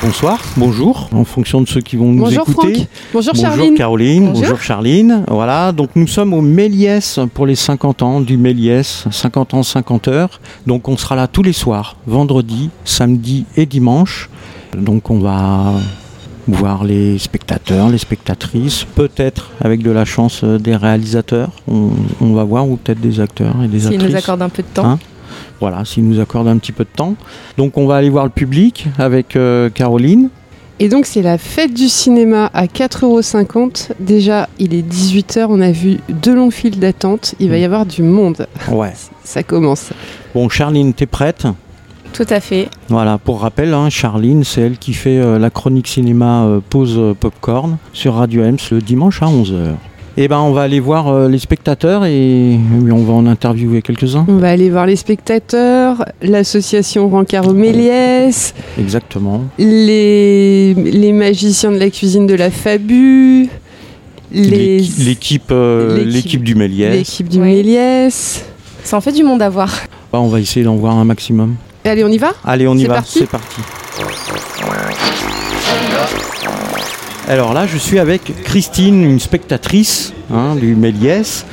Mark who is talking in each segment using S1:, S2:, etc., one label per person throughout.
S1: Bonsoir, bonjour, en fonction de ceux qui vont nous
S2: Bonjour
S1: écouter.
S2: Franck. Bonjour,
S1: Bonjour
S2: Charline.
S1: Caroline,
S2: Bonjour.
S1: bonjour. Charline. Voilà, donc nous sommes au Méliès pour les 50 ans du Méliès, 50 ans, 50 heures. Donc on sera là tous les soirs, vendredi, samedi et dimanche. Donc on va voir les spectateurs, les spectatrices, peut-être avec de la chance euh, des réalisateurs, on, on va voir, ou peut-être des acteurs et des actrices.
S3: nous accorde un peu de temps.
S1: Hein Voilà, s'ils nous accordent un petit peu de temps. Donc on va aller voir le public avec euh, Caroline.
S2: Et donc c'est la fête du cinéma à 4,50€. Déjà, il est 18h, on a vu deux longs files d'attente. Il va
S1: Mm.
S2: y avoir du monde.
S1: Ouais.
S2: Ça commence.
S1: Bon, Charline, t'es prête?
S3: Tout à fait.
S1: Voilà, pour rappel, hein, Charline, c'est elle qui fait euh, la chronique cinéma euh, Pause Popcorn sur Radio Ems le dimanche à 11h. Et ben, on va aller voir euh, les spectateurs et oui, on va en interviewer quelques-uns.
S2: On va aller voir les spectateurs, l'association Rancaro Méliès,
S1: Exactement.
S2: les, les magiciens de la cuisine de la Fabu,
S1: L'équipe euh,
S2: l'équipe-
S1: du Méliès.
S2: l'équipe du
S3: Oui.
S2: Méliès.
S3: Ça en fait du monde à voir.
S1: Bah, on va essayer d'en voir un maximum.
S2: Allez, on y va?
S1: Allez, on y
S2: C'est
S1: va,
S2: parti
S1: c'est parti. Alors là, je suis avec Christine, une spectatrice hein, du Méliès.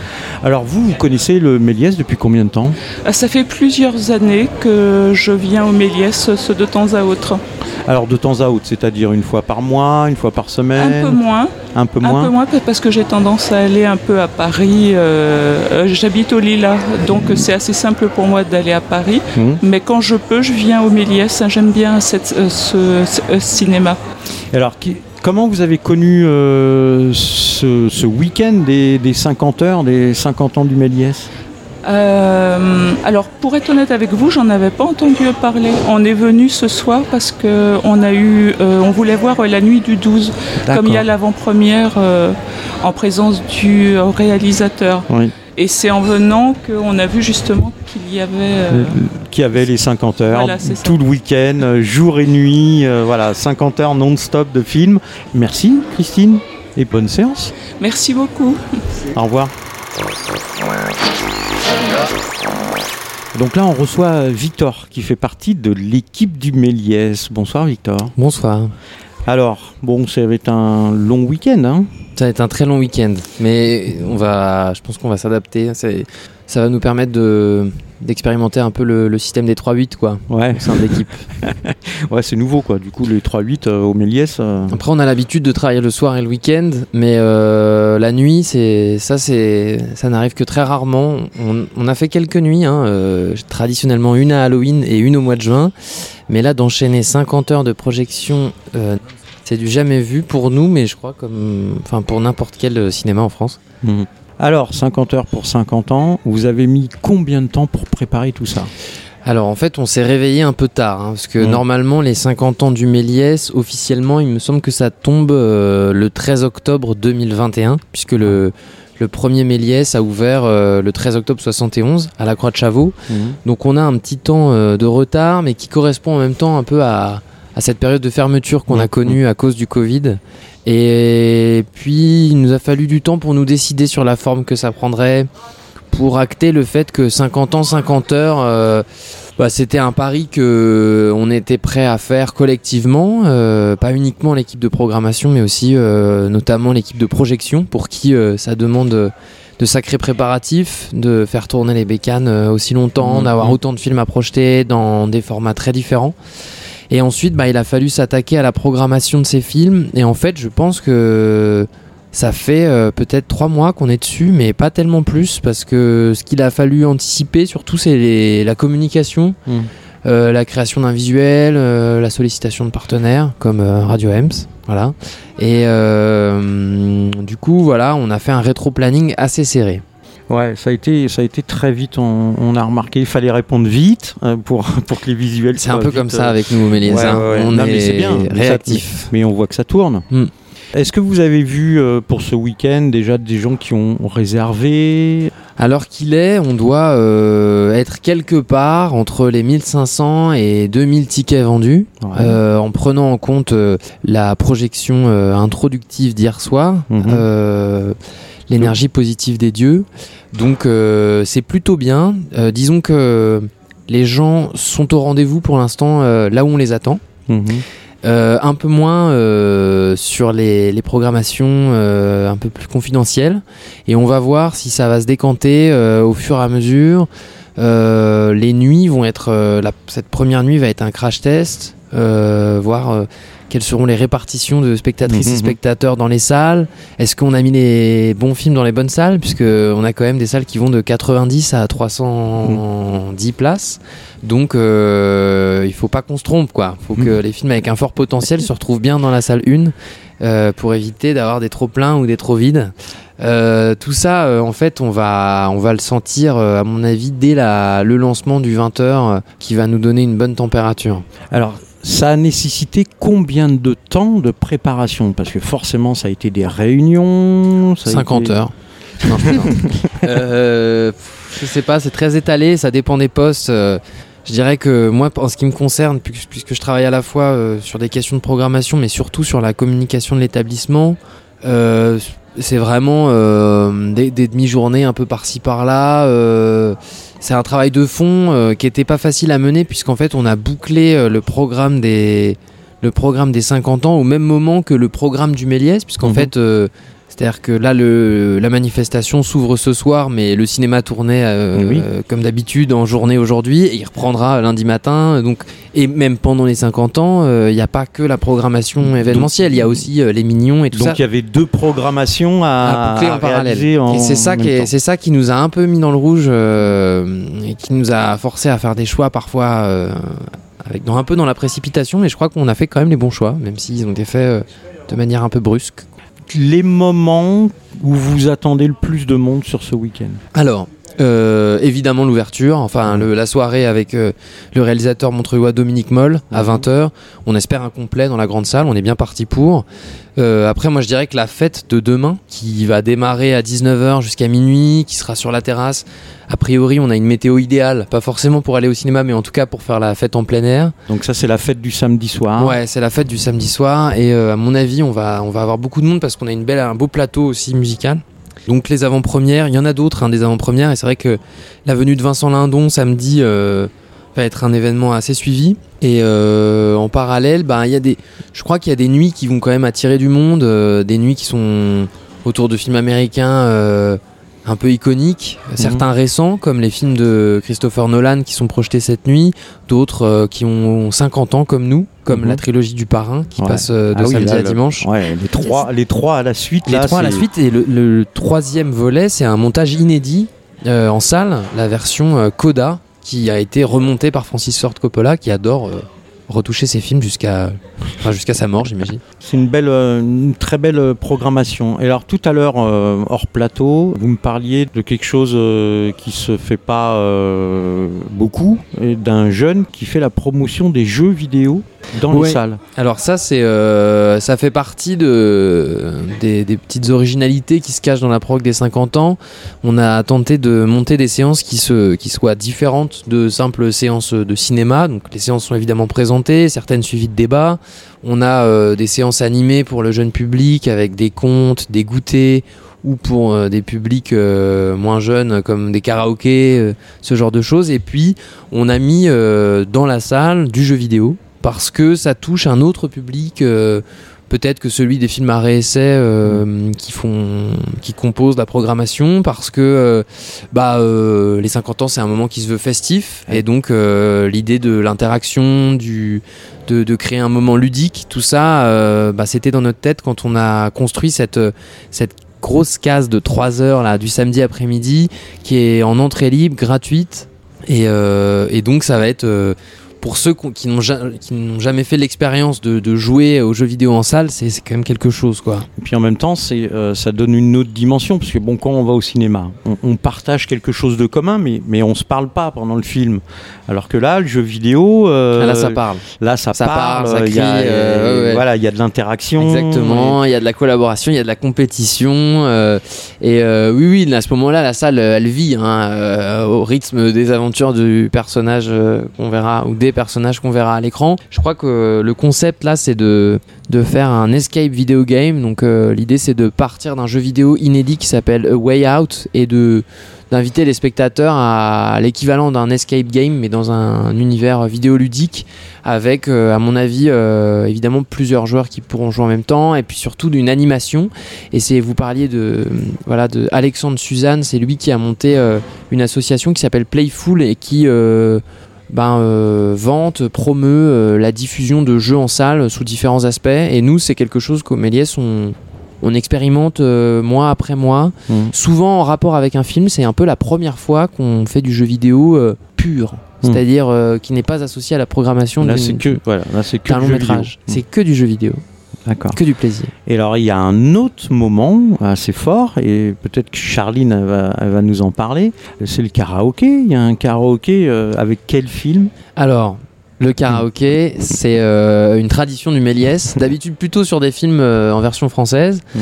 S1: Alors vous, vous connaissez le Méliès depuis combien de temps?
S4: Ah, Ça fait plusieurs années que je viens au Méliès, ce de temps à autre.
S1: Alors de temps à autre, c'est-à-dire une fois par mois, une fois par
S4: Un
S1: semaine
S4: peu moins,
S1: Un peu
S4: un
S1: moins
S4: peu moins parce que j'ai tendance à aller un peu à Paris. euh, euh, J'habite au Lila, donc c'est assez simple pour moi d'aller à Paris.
S1: Mhm.
S4: Mais quand je peux, je viens au Méliès. J'aime bien cette- euh, ce, ce- euh, cinéma.
S1: Alors, qui- comment vous avez connu euh, ce, ce week-end des, des 50 heures, des 50 ans du Méliès?
S4: Euh, alors, pour être honnête avec vous, j'en avais pas entendu parler. On est venu ce soir parce que on a eu, euh, on voulait voir la nuit du 12, comme il y a l'avant-première euh, en présence du réalisateur.
S1: Oui.
S4: Et c'est en venant qu'on a vu justement qu'il y avait. euh,
S1: qui avait les 50 heures,
S4: Voilà,
S1: tout le week-end, jour et nuit, euh, voilà, 50 heures non-stop de film. Merci Christine et bonne séance.
S4: Merci beaucoup.
S1: Au revoir. Donc là, on reçoit Victor qui fait partie de l'équipe du Méliès. Bonsoir Victor.
S5: Bonsoir.
S1: Alors, bon, ça va être un long week-end, hein
S5: Ça va être un très long week-end, mais on va, je pense qu'on va s'adapter. Ça va nous permettre de d'expérimenter un peu le, le système des 3-8 quoi,
S1: Ouais,
S5: au sein de l'équipe.
S1: ouais c'est nouveau quoi. Du coup, les 3-8 euh, au Méliès. euh,
S5: Après, on a l'habitude de travailler le soir et le week-end, mais euh, la nuit, c'est ça, c'est ça n'arrive que très rarement. On, on a fait quelques nuits, hein, traditionnellement une à Halloween et une au mois de juin, mais là d'enchaîner 50 heures de projection, c'est du jamais vu pour nous, mais je crois comme, enfin pour n'importe quel cinéma en France.
S1: mhm. Alors, 50 heures pour 50 ans, vous avez mis combien de temps pour préparer tout ça?
S5: Alors en fait, on s'est réveillé un peu tard, hein, parce que normalement, les 50 ans du Méliès, officiellement, il me semble que ça tombe euh, le 13 octobre 2021, puisque le, le premier Méliès a ouvert euh, le 13 octobre 71 à la Croix de Chavaux. Donc on a un petit temps euh, de retard, mais qui correspond en même temps un peu à, à cette période de fermeture qu'on a connue à cause du Covid. Et puis, il nous a fallu du temps pour nous décider sur la forme que ça prendrait, pour acter le fait que 50 ans, 50 heures, euh, bah, c'était un pari que on était prêt à faire collectivement, euh, pas uniquement l'équipe de programmation, mais aussi euh, notamment l'équipe de projection, pour qui ça demande de sacrés préparatifs, de faire tourner les bécanes aussi longtemps,
S1: Mhm.
S5: d'avoir autant de films à projeter dans des formats très différents. Et ensuite, bah, il a fallu s'attaquer à la programmation de ces films. Et en fait, je pense que ça fait euh, peut-être trois mois qu'on est dessus, mais pas tellement plus, parce que ce qu'il a fallu anticiper, surtout, c'est les- la communication,
S1: Mhm.
S5: euh, la création d'un visuel, euh, la sollicitation de partenaires comme euh, Radio Ems, voilà. Et du coup, voilà, on a fait un rétro-planning assez serré.
S1: Ouais, ça a été, ça a été très vite. On, on a remarqué, il fallait répondre vite euh, pour, pour que les visuels.
S5: C'est un peu
S1: vite,
S5: comme ça
S1: euh,
S5: avec nous, Méliès.
S1: ouais, ouais.
S5: On
S1: Non,
S5: est
S1: mais bien,
S5: réactif.
S1: Mais on voit que ça tourne.
S5: Hmm.
S1: Est-ce que vous avez vu euh, pour ce week-end déjà des gens qui ont réservé?
S5: Alors qu'il est, on doit euh, être quelque part entre les 1500 et 2000 tickets vendus,
S1: Ouais.
S5: euh, en prenant en compte la projection introductive d'hier soir,
S1: Mhm.
S5: L'énergie positive des dieux. Donc euh, c'est plutôt bien. Euh, disons que les gens sont au rendez-vous pour l'instant euh, là où on les attend.
S1: Mhm.
S5: Euh, un peu moins euh, sur les, les programmations euh, un peu plus confidentielles. Et on va voir si ça va se décanter au fur et à mesure. Les nuits vont être. la- cette première nuit va être un crash test, voir quelles seront les répartitions de spectatrices
S1: Mhm.
S5: et spectateurs dans les salles. Est-ce qu'on a mis les bons films dans les bonnes salles Puisque on a quand même des salles qui vont de 90 à 310 places. Donc euh, il faut pas qu'on se trompe quoi. faut que les films avec un fort potentiel se retrouvent bien dans la salle 1 euh, pour éviter d'avoir des trop pleins ou des trop vides. Euh, tout ça, euh, en fait, on va, on va le sentir, euh, à mon avis, dès la, le lancement du 20h euh, qui va nous donner une bonne température.
S1: Alors, ça a nécessité combien de temps de préparation? Parce que forcément, ça a été des réunions. ça a
S5: 50
S1: été-
S5: heures. Non. Euh, je sais pas, c'est très étalé, ça dépend des postes. euh, je dirais que moi, en ce qui me concerne, puisque, je travaille à la fois euh, sur des questions de programmation, mais surtout sur la communication de l'établissement, euh, c'est vraiment euh, des, des demi-journées un peu par-ci par-là. C'est un travail de fond euh, qui n'était pas facile à mener, puisqu'en fait, on a bouclé euh, le programme des le programme des 50 ans au même moment que le programme du Méliès, puisqu'en
S1: Mhm.
S5: fait, euh, c'est-à-dire que là, le, la manifestation s'ouvre ce soir, mais le cinéma tournait
S1: oui.
S5: comme d'habitude en journée aujourd'hui, et il reprendra lundi matin. Donc, et même pendant les 50 ans, euh, il n'y a pas que la programmation événementielle, il y a aussi euh, les mignons et tout
S1: Donc
S5: ça.
S1: il y avait deux programmations à,
S5: à en parallèle.
S1: en
S5: et c'est ça, qui est-
S1: temps.
S5: c'est ça qui nous a un peu mis dans le rouge euh, et qui nous a forcé à faire des choix parfois euh, avec, dans, un peu dans la précipitation. Mais je crois qu'on a fait quand même les bons choix, même s'ils ont été faits euh, de manière un peu brusque.
S1: Les moments où vous attendez le plus de monde sur ce week-end?
S5: Alors, euh, évidemment l'ouverture, enfin le- la soirée avec euh, le réalisateur montreuillois Dominique Moll à
S1: Mhm.
S5: 20h. On espère un complet dans la grande salle, on est bien parti pour. Euh, après, moi je dirais que la fête de demain, qui va démarrer à 19h jusqu'à minuit, qui sera sur la terrasse, a priori on a une météo idéale, pas forcément pour aller au cinéma, mais en tout cas pour faire la fête en plein air.
S1: Donc ça, c'est la fête du samedi soir.
S5: Ouais, c'est la fête du samedi soir et à mon avis, on va, on va avoir beaucoup de monde parce qu'on a une belle, un beau plateau aussi musical. Donc les avant-premières, il y en a d'autres, hein, des avant-premières, et c'est vrai que la venue de Vincent Lindon samedi euh, va être un événement assez suivi. Et euh, en parallèle, bah, il y a des, je crois qu'il y a des nuits qui vont quand même attirer du monde, euh, des nuits qui sont autour de films américains euh, un peu iconiques, certains récents comme les films de Christopher Nolan qui sont projetés cette nuit, d'autres euh, qui ont 50 ans comme nous, comme
S1: Mhm.
S5: la trilogie du parrain qui
S1: Ouais.
S5: passe euh, de
S1: Ah oui,
S5: samedi
S1: là,
S5: à
S1: le-
S5: dimanche.
S1: Ouais, les trois, les trois à la suite.
S5: Les
S1: là,
S5: trois à la suite et le, le troisième volet c'est un montage inédit euh, en salle, la version euh, Coda qui a été remontée par Francis Ford Coppola qui adore euh, retoucher ses films jusqu'à enfin, jusqu'à sa mort j'imagine.
S1: C'est une belle, euh, une très belle programmation. Et alors tout à l'heure euh, hors plateau, vous me parliez de quelque chose euh, qui se fait pas euh, beaucoup, d'un jeune qui fait la promotion des jeux vidéo dans
S5: Ouais.
S1: les salles.
S5: Alors ça c'est euh, ça fait partie de des, des petites originalités qui se cachent dans la prog des 50 ans. On a tenté de monter des séances qui se qui soient différentes de simples séances de cinéma. Donc les séances sont évidemment présentées, certaines suivies de débats. On a euh, des séances animées pour le jeune public avec des contes, des goûters ou pour euh, des publics euh, moins jeunes comme des karaokés, euh, ce genre de choses. Et puis on a mis dans la salle du jeu vidéo parce que ça touche un autre public. euh, Peut-être que celui des films à réessai euh, qui font, qui composent la programmation, parce que euh, bah euh, les 50 ans c'est un moment qui se veut festif, et donc l'idée de l'interaction, du de, de créer un moment ludique, tout ça, bah, c'était dans notre tête quand on a construit cette cette grosse case de 3 heures là du samedi après-midi qui est en entrée libre, gratuite, et, et donc ça va être pour ceux qui n'ont jamais fait l'expérience de, de jouer aux jeux vidéo en salle, c'est quand même quelque chose quoi.
S1: Et puis en même temps, euh, ça donne une autre dimension, parce que bon, quand on va au cinéma, on, on partage quelque chose de commun, mais, mais on se parle pas pendant le film. Alors que là, le jeu vidéo, euh,
S5: Ah, là ça parle.
S1: là, ça,
S5: Ça parle, ça
S1: il y a,
S5: crie, euh, ouais, ouais.
S1: voilà, il y a de l'interaction.
S5: Exactement, il y a de la collaboration, il y a de la compétition. et oui, oui, à ce moment-là, la salle, elle vit hein, au rythme des aventures du personnage qu'on verra, ou des personnages qu'on verra à l'écran. Je crois que le concept là, c'est de, de faire un escape video game. Donc euh, l'idée, c'est de partir d'un jeu vidéo inédit qui s'appelle A Way Out et de d'inviter les spectateurs à l'équivalent d'un escape game, mais dans un, univers vidéoludique, avec, à mon avis, évidemment plusieurs joueurs qui pourront jouer en même temps, et puis surtout d'une animation. Et c'est, vous parliez de, voilà, de Alexandre Suzanne, c'est lui qui a monté une association qui s'appelle Playful et qui ben, euh, vente, promeut euh, la diffusion de jeux en salle sous différents aspects. Et nous, c'est quelque chose qu'au Méliès, on, on expérimente euh, mois après mois, mmh. souvent en rapport avec un film. C'est un peu la première fois qu'on fait du jeu vidéo pur, mmh. c'est-à-dire qui n'est pas associé à la programmation
S1: d'un que, voilà,
S5: long métrage. Mmh. C'est que du jeu vidéo. Que du plaisir.
S1: Et alors, il y a un autre moment assez fort, et peut-être que Charline va, nous en parler, c'est le karaoké. Il y a un karaoké euh, avec quel film?
S5: Alors, le karaoké, c'est euh, une tradition du Méliès, d'habitude plutôt sur des films euh, en version française. Mmh.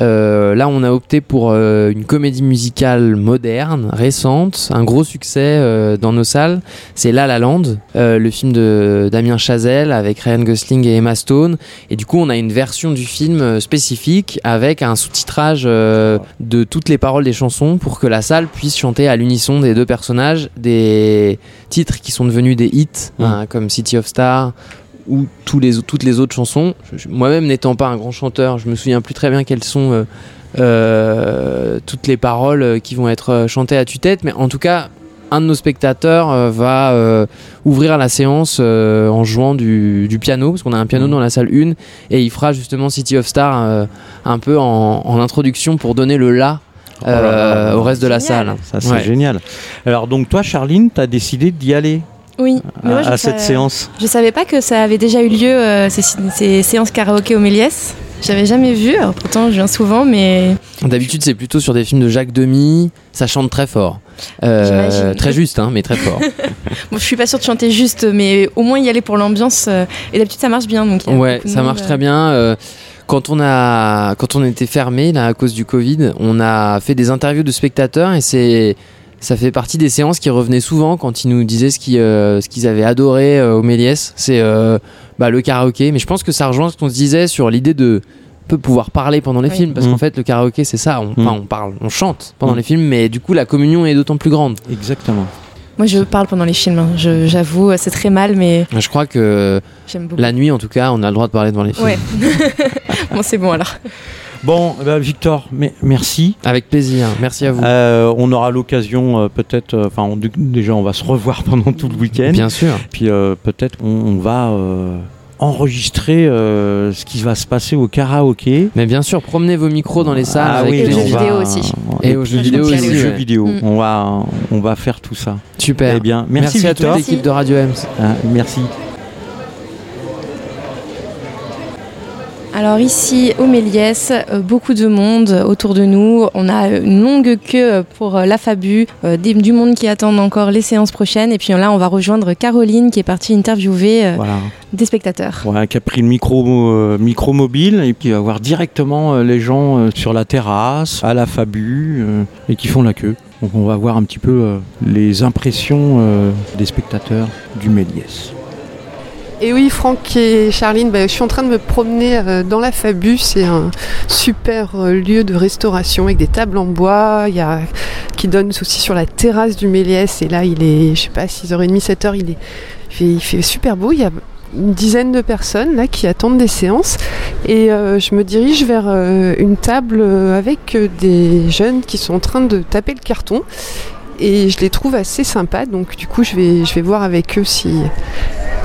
S5: Euh, là, on a opté pour une comédie musicale moderne, récente, un gros succès dans nos salles. C'est La La Land, le film de Damien Chazelle avec Ryan Gosling et Emma Stone. Et du coup, on a une version du film spécifique avec un sous-titrage de toutes les paroles des chansons pour que la salle puisse chanter à l'unisson des deux personnages des titres qui sont devenus des hits. Mmh. Hein, comme City of Stars ou tous les, toutes les autres chansons. Moi-même n'étant pas un grand chanteur, je me souviens plus très bien quelles sont euh, euh, toutes les paroles euh, qui vont être chantées à tue-tête, mais en tout cas, un de nos spectateurs va ouvrir la séance en jouant du, piano, parce qu'on a un piano mmh. dans la salle 1, et il fera justement City of Stars un peu en, introduction pour donner le la oh au reste de la salle.
S1: Ça, c'est génial. Alors, donc, toi, Charline, tu as décidé d'y aller
S3: oui,
S1: mais à, cette séance.
S3: Je savais pas que ça avait déjà eu lieu, euh, ces, séances karaoké au Méliès. J'avais jamais vu, pourtant je viens souvent, mais.
S5: D'habitude, c'est plutôt sur des films de Jacques Demy, ça chante très fort. Euh, très juste, hein, mais très fort.
S3: bon, je suis pas sûre de chanter juste, mais au moins y aller pour l'ambiance. Euh, et d'habitude, ça marche bien. Donc
S5: ouais, ça marche très bien quand on a quand on était fermé là à cause du Covid, on a fait des interviews de spectateurs et c'est ça fait partie des séances qui revenaient souvent quand ils nous disaient ce qu'ils euh, avaient adoré euh, au Méliès. C'est euh, bah, le karaoké. Mais je pense que ça rejoint ce qu'on se disait sur l'idée de peu pouvoir parler pendant les films parce qu'en mmh. fait le karaoké c'est ça on, mmh. on, parle on chante pendant mmh. les films mais du coup la communion est d'autant plus grande
S1: exactement
S3: moi, je parle pendant les films. Hein. J'avoue, c'est très mal, mais.
S5: Je crois que la nuit, en tout cas, on a le droit de parler devant les films.
S3: Ouais. bon, c'est bon alors.
S1: Bon, eh ben, Victor, merci.
S5: Avec plaisir, merci à vous.
S1: Euh, on aura l'occasion euh, peut-être, euh, enfin déjà on va se revoir pendant tout le week-end.
S5: Bien sûr.
S1: Puis peut-être on, va enregistrer ce qui va se passer au karaoké.
S5: Mais bien sûr, promenez vos micros dans les salles
S3: ah
S5: avec
S3: les jeux vidéo aussi.
S5: Et aux jeux vidéo aussi.
S1: jeux vidéo. On va on va faire tout ça.
S5: Super.
S1: Eh bien, merci,
S5: à toute l'équipe de Radio M.
S1: Ah, merci.
S3: Alors ici au Méliès, euh, beaucoup de monde autour de nous. On a une longue queue pour euh, la Fabu, euh, du monde qui attend encore les séances prochaines. Et puis là, on va rejoindre Caroline qui est partie interviewer des spectateurs.
S1: qui a pris le micro, micro mobile et qui va voir directement les gens sur la terrasse, à la Fabu, et qui font la queue. Donc on va voir un petit peu les impressions des spectateurs du Méliès.
S2: Et oui, Franck et Charline, bah, je suis en train de me promener euh, dans la Fabu. C'est un super euh, lieu de restauration avec des tables en bois. Il y a, qui donne aussi sur la terrasse du Méliès. Et là, il est, je sais pas, 6h30, 7h, il, est, il, fait, super beau. Il y a une dizaine de personnes là qui attendent des séances et euh, je me dirige vers une table avec des jeunes qui sont en train de taper le carton et je les trouve assez sympas donc du coup je vais, je vais voir avec eux si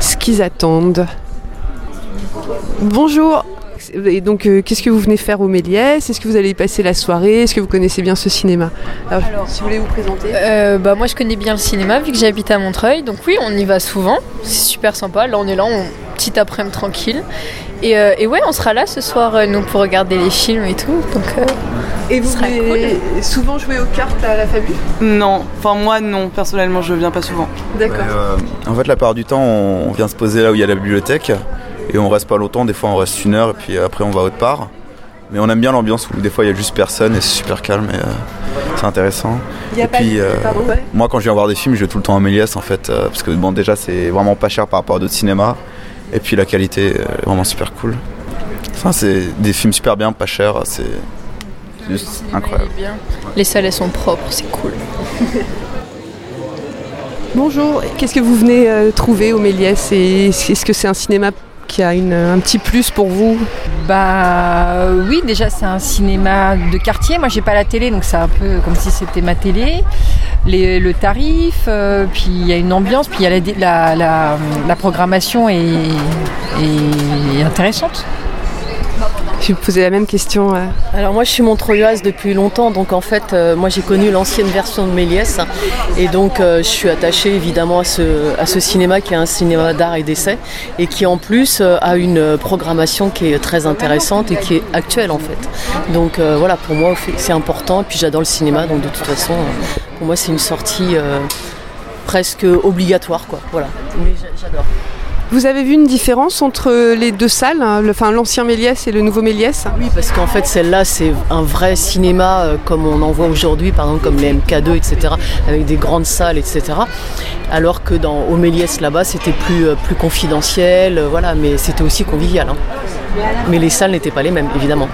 S2: ce qu'ils attendent. Bonjour et donc, euh, qu'est-ce que vous venez faire au Méliès? Est-ce que vous allez y passer la soirée? Est-ce que vous connaissez bien ce cinéma? Alors, si vous voulez vous présenter.
S6: Euh, bah, moi, je connais bien le cinéma vu que j'habite à Montreuil. Donc, oui, on y va souvent. C'est super sympa. Là, on est là, on... petit après-midi tranquille. Et, euh, et, ouais, on sera là ce soir, nous, pour regarder les films et tout. Donc,
S2: et vous venez souvent jouer aux cartes à la famille
S7: Non, enfin moi non, personnellement je viens pas souvent.
S2: D'accord.
S8: Euh, en fait la plupart du temps on vient se poser là où il y a la bibliothèque et on reste pas longtemps, des fois on reste une heure et puis après on va autre part. Mais on aime bien l'ambiance où des fois il y a juste personne et c'est super calme et euh, c'est intéressant.
S2: Y a et pas puis, euh,
S8: moi quand je viens voir des films je vais tout le temps à Méliès en fait parce que bon déjà c'est vraiment pas cher par rapport à d'autres cinémas et puis la qualité est vraiment super cool. Enfin c'est des films super bien, pas cher, c'est juste incroyable.
S6: Les salles elles sont propres, c'est cool.
S2: Bonjour, qu'est-ce que vous venez euh, trouver au Méliès et Est-ce que c'est un cinéma qui a un petit plus pour vous
S9: Bah oui, déjà c'est un cinéma de quartier. Moi j'ai pas la télé, donc c'est un peu comme si c'était ma télé. Le tarif, euh, puis il y a une ambiance, puis y a la programmation est, est intéressante.
S2: Je vais vous poser la même question. euh.
S10: Alors moi je suis montreuilloise depuis longtemps, donc en fait euh, moi j'ai connu l'ancienne version de Méliès et donc euh, je suis attachée évidemment à ce, cinéma qui est un cinéma d'art et d'essai et qui en plus a une programmation qui est très intéressante et qui est actuelle en fait. Donc voilà pour moi c'est important et puis j'adore le cinéma donc de toute façon pour moi c'est une sortie presque obligatoire quoi. Voilà, mais j'a- j'adore.
S2: Vous avez vu une différence entre les deux salles, hein, l'ancien Méliès et le nouveau Méliès?
S10: Oui, parce qu'en fait, celle-là, c'est un vrai cinéma euh, comme on en voit aujourd'hui, par exemple comme les MK2, etc., avec des grandes salles, etc. Alors que dans au Méliès, là-bas, c'était plus, euh, plus confidentiel, euh, voilà, mais c'était aussi convivial. hein. Mais les salles n'étaient pas les mêmes, évidemment.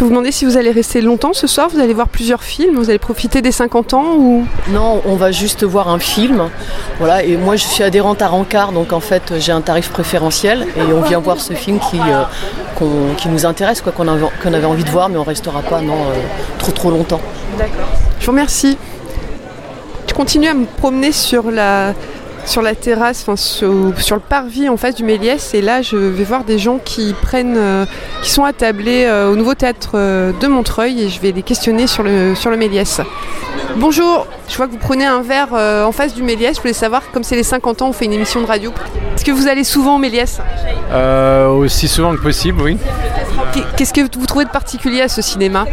S2: Je peux vous demander si vous allez rester longtemps ce soir Vous allez voir plusieurs films Vous allez profiter des 50 ans ou?
S10: Non, on va juste voir un film. Voilà, et moi je suis adhérente à Rancard, donc en fait j'ai un tarif préférentiel et on vient voir ce film qui, euh, qui nous intéresse, quoi, qu'on avait, envie de voir, mais on restera pas non, euh, trop trop longtemps.
S2: Je vous remercie. Je continue à me promener sur la, sur la terrasse, enfin, sur, sur le parvis en face du Méliès. Et là, je vais voir des gens qui prennent, euh, qui sont attablés euh, au nouveau théâtre euh, de Montreuil et je vais les questionner sur le, sur le Méliès. Bonjour, je vois que vous prenez un verre en face du Méliès. Je voulais savoir, comme c'est les 50 ans, on fait une émission de radio. Est-ce que vous allez souvent au Méliès?
S11: Euh, aussi souvent que possible, oui.
S2: Qu'est- Qu'est-ce que vous trouvez de particulier à ce cinéma?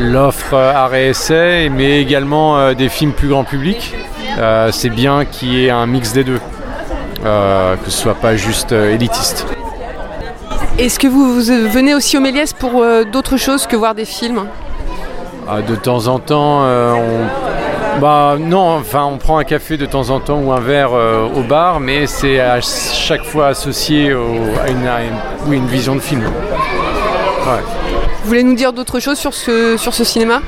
S11: L'offre euh, arrêt essai, mais également des films plus grand public. Euh, c'est bien qu'il y ait un mix des deux, euh, que ce soit pas juste euh, élitiste.
S2: Est-ce que vous, vous venez aussi au Méliès pour d'autres choses que voir des films?
S11: Ah, de temps en temps, on... Bah non, enfin on prend un café de temps en temps ou un verre au bar, mais c'est à chaque fois associé au- à, une, à une- oui, une vision de film. Ouais.
S2: Vous voulez nous dire d'autres choses sur ce, sur ce cinéma?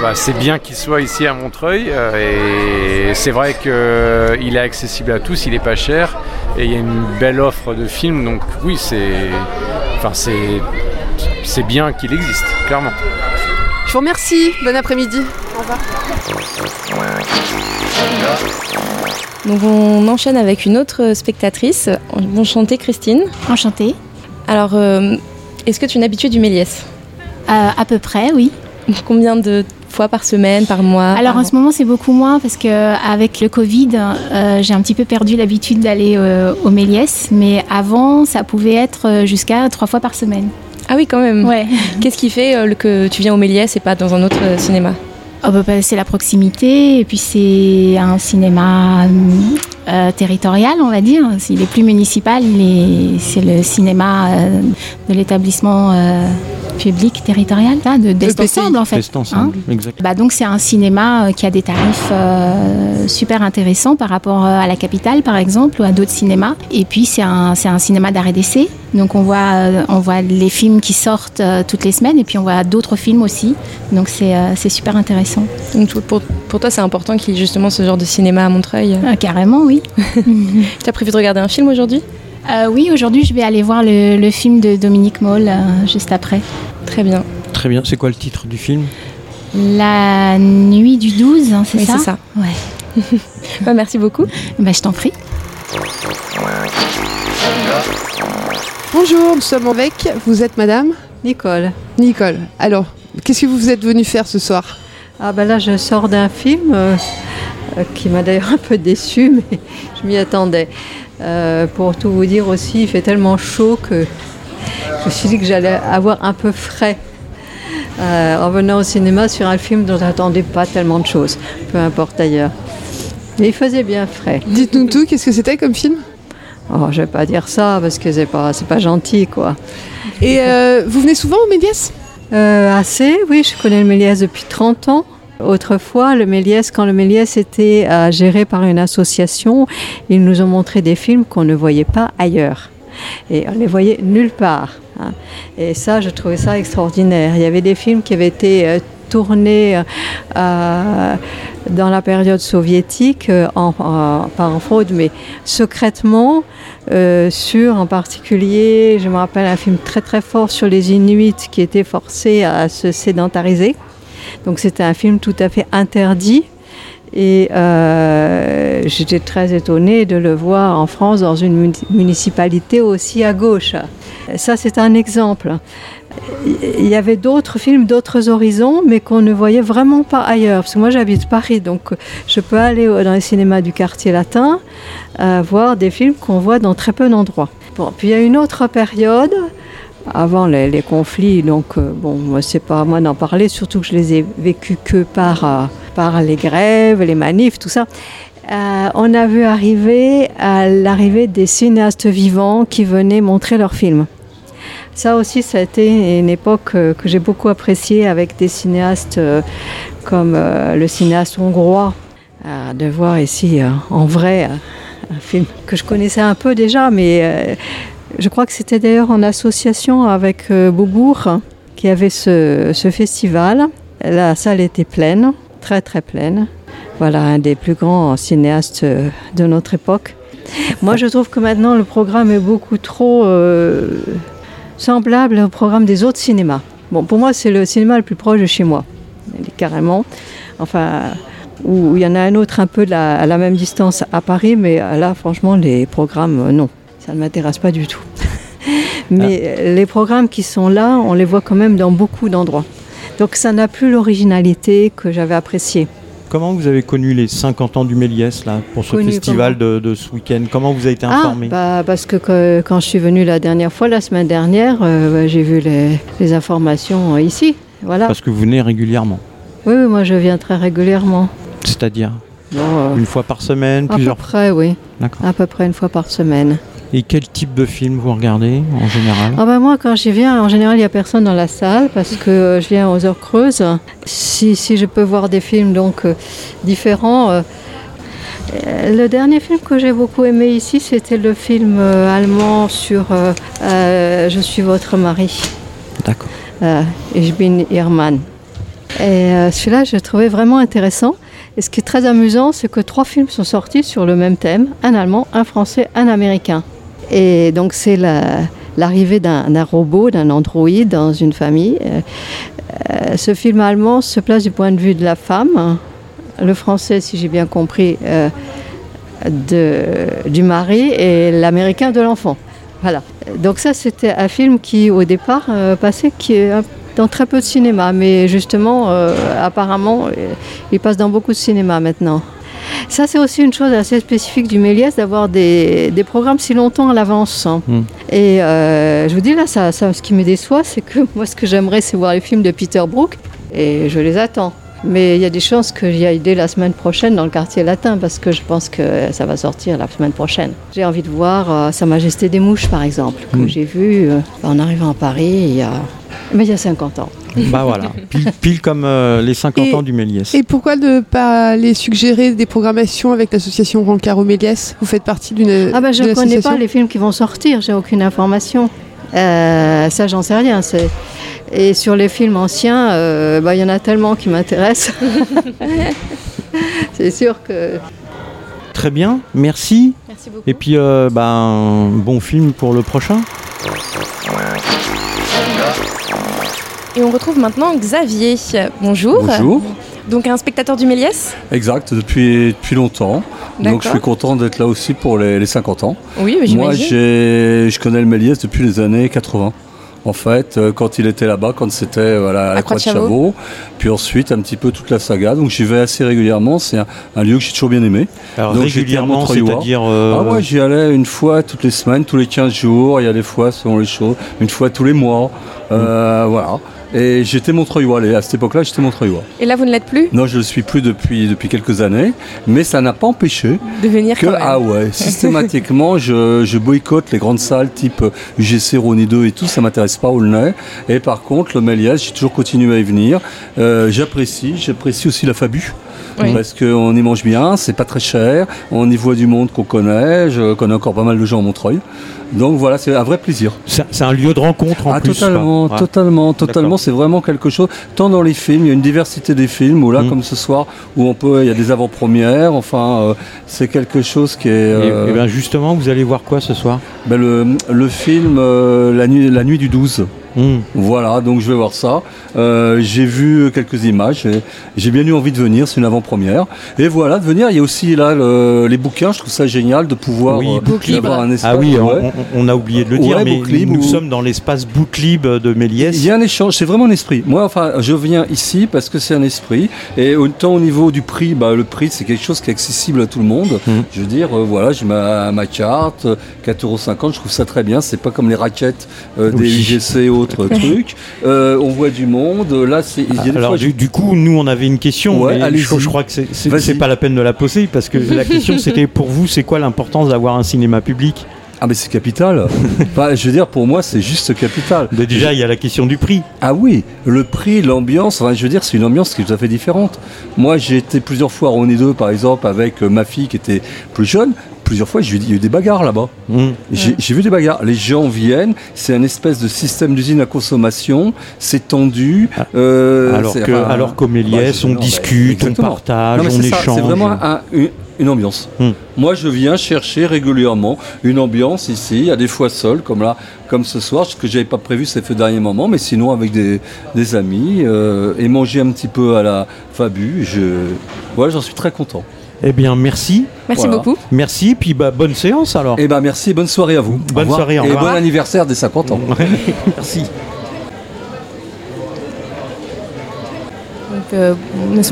S11: Bah, c'est bien qu'il soit ici à Montreuil euh, et c'est vrai qu'il est accessible à tous, il n'est pas cher et il y a une belle offre de films donc oui c'est enfin c'est c'est bien qu'il existe clairement.
S2: Je vous remercie, bon après-midi. Au revoir.
S3: Donc on enchaîne avec une autre spectatrice. Enchantée Christine.
S12: Enchantée.
S3: Alors, euh, est-ce que tu es une habituée du Méliès?
S12: Euh, À peu près, oui.
S3: Combien de fois par semaine, par mois
S12: Alors
S3: par
S12: en ce moment c'est beaucoup moins parce que avec le Covid euh, j'ai un petit peu perdu l'habitude d'aller euh, au Méliès, mais avant ça pouvait être euh, jusqu'à trois fois par semaine.
S3: Ah oui quand même.
S12: Ouais.
S3: Qu'est-ce qui fait euh, que tu viens au Méliès et pas dans un autre cinéma?
S12: Oh, bah, bah, c'est la proximité et puis c'est un cinéma territorial on va dire. S'il est plus municipal, il est- c'est le cinéma de l'établissement public territorial, hein, de d'Est Ensemble en fait.
S1: Est ensemble, exact.
S12: Bah donc c'est un cinéma euh, qui a des tarifs euh, super intéressants par rapport euh, à la capitale par exemple ou à d'autres cinémas. Et puis c'est un, c'est un cinéma d'arrêt d'essai. Donc on voit, euh, on voit les films qui sortent euh, toutes les semaines et puis on voit d'autres films aussi. Donc c'est euh, c'est super intéressant.
S3: Donc pour, pour toi c'est important qu'il y ait justement ce genre de cinéma à Montreuil?
S12: Carrément oui.
S3: Tu as prévu de regarder un film aujourd'hui?
S12: Euh, oui aujourd'hui je vais aller voir le, le film de Dominique Moll euh, juste après.
S3: Très bien.
S1: Très bien, c'est quoi le titre du film?
S12: La nuit du 12, hein, c'est
S3: Oui,
S12: ça?
S3: c'est ça.
S12: Ouais.
S3: Bah, merci beaucoup.
S12: Bah, je t'en prie.
S2: Bonjour, nous sommes avec. Vous êtes madame?
S13: Nicole.
S2: Nicole. Alors, qu'est-ce que vous êtes venue faire ce soir?
S13: Ah ben là, je sors d'un film euh, euh, qui m'a d'ailleurs un peu déçue, mais je m'y attendais. Euh, pour tout vous dire aussi, il fait tellement chaud que je me suis dit que j'allais avoir un peu frais euh, en venant au cinéma sur un film dont j'attendais pas tellement de choses, peu importe d'ailleurs. Mais il faisait bien frais.
S2: Dites-nous tout, qu'est-ce que c'était comme film?
S13: Oh, je vais pas dire ça parce que c'est pas, c'est pas gentil, quoi.
S2: Et euh, vous venez souvent au Méliès?
S13: Assez, oui, je connais le Méliès depuis 30 ans. Autrefois, le Méliès, quand le Méliès était euh, géré par une association, ils nous ont montré des films qu'on ne voyait pas ailleurs. Et on les voyait nulle part. Hein. Et ça, je trouvais ça extraordinaire. Il y avait des films qui avaient été euh, tournés euh, dans la période soviétique, euh, en, pas en fraude, mais secrètement, sur en particulier, je me rappelle un film très très fort sur les Inuits qui étaient forcés à se sédentariser. Donc c'était un film tout à fait interdit. Et j'étais très étonnée de le voir en France dans une municipalité aussi à gauche. Ça, c'est un exemple. Il y avait d'autres films, d'autres horizons, mais qu'on ne voyait vraiment pas ailleurs. Parce que moi, j'habite Paris, donc je peux aller dans les cinémas du quartier latin, euh, voir des films qu'on voit dans très peu d'endroits. Bon, puis il y a une autre période, avant les, conflits, donc euh, bon, c'est pas à moi d'en parler, surtout que je les ai vécus que par, euh, par les grèves, les manifs, tout ça. on a vu arriver à l'arrivée des cinéastes vivants qui venaient montrer leurs films. Ça aussi, ça a été une époque euh, que j'ai beaucoup appréciée avec des cinéastes euh, comme euh, le cinéaste hongrois. De voir ici en vrai un film que je connaissais un peu déjà, mais je crois que c'était d'ailleurs en association avec Beaubourg qui avait ce, festival. La salle était pleine, très très pleine. Voilà, un des plus grands cinéastes de notre époque. Moi, je trouve que maintenant, le programme est beaucoup trop semblable au programme des autres cinémas. Bon, pour moi, c'est le cinéma le plus proche de chez moi, carrément. Enfin, où il y en a un autre un peu à la même distance à Paris, mais là, franchement, les programmes, euh, non, ça ne m'intéresse pas du tout. mais ah. les programmes qui sont là, on les voit quand même dans beaucoup d'endroits. Donc ça n'a plus l'originalité que j'avais appréciée.
S1: Comment vous avez connu les 50 ans du Méliès là, pour ce festival de, ce week-end? Comment vous avez été ah, informé?
S13: bah, Parce que, quand je suis venue la dernière fois, la semaine dernière, euh, bah, j'ai vu les, informations ici. Voilà.
S1: Parce que vous venez régulièrement?
S13: Oui, moi je viens très régulièrement.
S1: C'est-à-dire? Euh, Une fois par semaine plusieurs...
S13: À peu près, oui. À peu près une fois par semaine.
S1: Et quel type de film vous regardez en général
S13: ah ben Moi, quand j'y viens, en général, il n'y a personne dans la salle parce que euh, je viens aux heures creuses. Si, si je peux voir des films donc euh, différents. Euh, le dernier film que j'ai beaucoup aimé ici, c'était le film allemand sur Je suis votre mari.
S1: D'accord.
S13: Ich bin Irman. Et celui-là, je trouvais vraiment intéressant. Et ce qui est très amusant, c'est que trois films sont sortis sur le même thème, un allemand, un français, un américain. Et donc c'est l'arrivée d'un robot, d'un androïde dans une famille. Euh, euh, ce film allemand se place du point de vue de la femme, le français, si j'ai bien compris, euh, du mari et l'américain de l'enfant. Voilà. Donc ça, c'était un film qui, au départ, passait qui dans très peu de cinéma, mais justement, apparemment, il passe dans beaucoup de cinéma maintenant. Ça, c'est aussi une chose assez spécifique du Méliès d'avoir des, programmes si longtemps à l'avance. Hmm. Et euh, je vous dis là, ça, ce qui me déçoit, c'est que moi, ce que j'aimerais, c'est voir les films de Peter Brook, et je les attends. Mais il y a des chances que j'y aille dès la semaine prochaine dans le quartier latin parce que je pense que ça va sortir la semaine prochaine. J'ai envie de voir euh, Sa Majesté des Mouches par exemple, que hmm. j'ai vu euh, en arrivant à Paris il y a, mais il y a 50 ans.
S1: Bah voilà, pile, comme euh, les 50 ans du Méliès.
S2: Et pourquoi ne pas les suggérer des programmations avec l'association Rancaro Méliès? Vous faites partie d'une.
S13: Ah bah je ne connais pas les films qui vont sortir, j'ai aucune information. Euh, ça, j'en sais rien. Et sur les films anciens, euh, bah, il y en a tellement qui m'intéressent. C'est sûr que.
S1: Très bien, merci.
S3: Merci beaucoup.
S1: Et puis, ben, bon film pour le prochain.
S3: Et on retrouve maintenant Xavier. Bonjour.
S14: Bonjour.
S3: Donc un spectateur du Méliès
S14: Exact, depuis, depuis longtemps. Donc je suis content d'être là aussi pour les, 50 ans.
S3: Oui,
S14: mais Moi, je connais le Méliès depuis les années 80 en fait, euh, quand il était là-bas, quand c'était voilà, à la Croix de Chavaux. Puis ensuite, un petit peu toute la saga. Donc j'y vais assez régulièrement. C'est un, lieu que j'ai toujours bien aimé.
S1: Alors Donc, régulièrement, c'est-à-dire
S14: euh, Ah ouais, j'y allais une fois toutes les semaines, tous les 15 jours. Il y a des fois, selon les choses, une fois tous les mois. Euh, voilà. Et j'étais Montreuillois, à cette époque-là, j'étais Montreuillois.
S3: Et là, vous ne l'êtes plus?
S14: Non, je ne le suis plus depuis, depuis quelques années, mais ça n'a pas empêché
S3: de venir
S14: que, ah ouais, systématiquement, je, boycotte les grandes salles type UGC, Rony 2 et tout, ça m'intéresse pas Aulnay. Et par contre, le Méliès, j'ai toujours continué à y venir. Euh, j'apprécie, j'apprécie aussi la Fabu. Parce qu'on y mange bien, c'est pas très cher, on y voit du monde qu'on connaît, je connais encore pas mal de gens à Montreuil. Donc voilà, c'est un vrai plaisir.
S1: C'est un lieu de rencontre en
S14: ah,
S1: plus.
S14: Totalement, totalement, totalement. C'est vraiment quelque chose. Tant dans les films, il y a une diversité des films, ou là, mm. comme ce soir, où on peut, il y a des avant-premières. Enfin, euh, c'est quelque chose qui est.
S1: Et, euh, bien justement, vous allez voir quoi ce soir?
S14: ben le, le, film euh, la, nuit, la nuit du 12. Hmm. Voilà, donc je vais voir ça. Euh, j'ai vu quelques images. J'ai bien eu envie de venir. C'est une avant-première. Et voilà, de venir. Il y a aussi là les bouquins. Je trouve ça génial de pouvoir
S1: oui, euh, avoir un espace. Ah oui, on, a oublié de le dire, mais nous, sommes dans l'espace Booklib de Méliès.
S14: Il y a un échange. C'est vraiment un esprit. Moi, enfin, je viens ici parce que c'est un esprit. Et autant au niveau du prix, bah, le prix, c'est quelque chose qui est accessible à tout le monde. Hmm. Je veux dire, euh, voilà, j'ai ma, ma carte, 4,50€. Je trouve ça très bien. C'est pas comme les raquettes des IGC Euh, on voit du monde. Là, c'est.
S1: Alors, du, coup, nous, on avait une question. je, crois que c'est pas la peine de la poser parce que la question, c'était pour vous, c'est quoi l'importance d'avoir un cinéma public?
S14: Ah mais c'est capital. je veux dire, pour moi, c'est juste capital.
S1: Mais déjà, il y a la question du prix.
S14: Ah oui, le prix, l'ambiance. Enfin, je veux dire, c'est une ambiance qui est tout à fait différente. Moi, j'ai été plusieurs fois à René 2, par exemple, avec euh, ma fille qui était plus jeune plusieurs fois, j'ai il y a eu des bagarres là-bas. Mmh. J'ai vu des bagarres. Les gens viennent, c'est un espèce de système d'usine à consommation, c'est tendu.
S1: Ah. Euh, alors, que, alors qu'au Méliès, bah, on discute, on partage, on échange.
S14: C'est vraiment une, ambiance. Mmh. Moi, je viens chercher régulièrement une ambiance ici, il y a des fois seul, comme là, comme ce soir, ce que j'avais pas prévu ces fait dernier moment, mais sinon avec des, amis, euh, et manger un petit peu à la Fabu, je, ouais, j'en suis très content.
S1: Eh bien, merci.
S3: Merci beaucoup.
S1: Merci, puis bah, bonne séance alors.
S14: Eh bien, merci, bonne soirée à vous.
S1: Bonne soirée,
S14: au Et bon anniversaire des 50 ans.
S1: merci.
S3: Euh,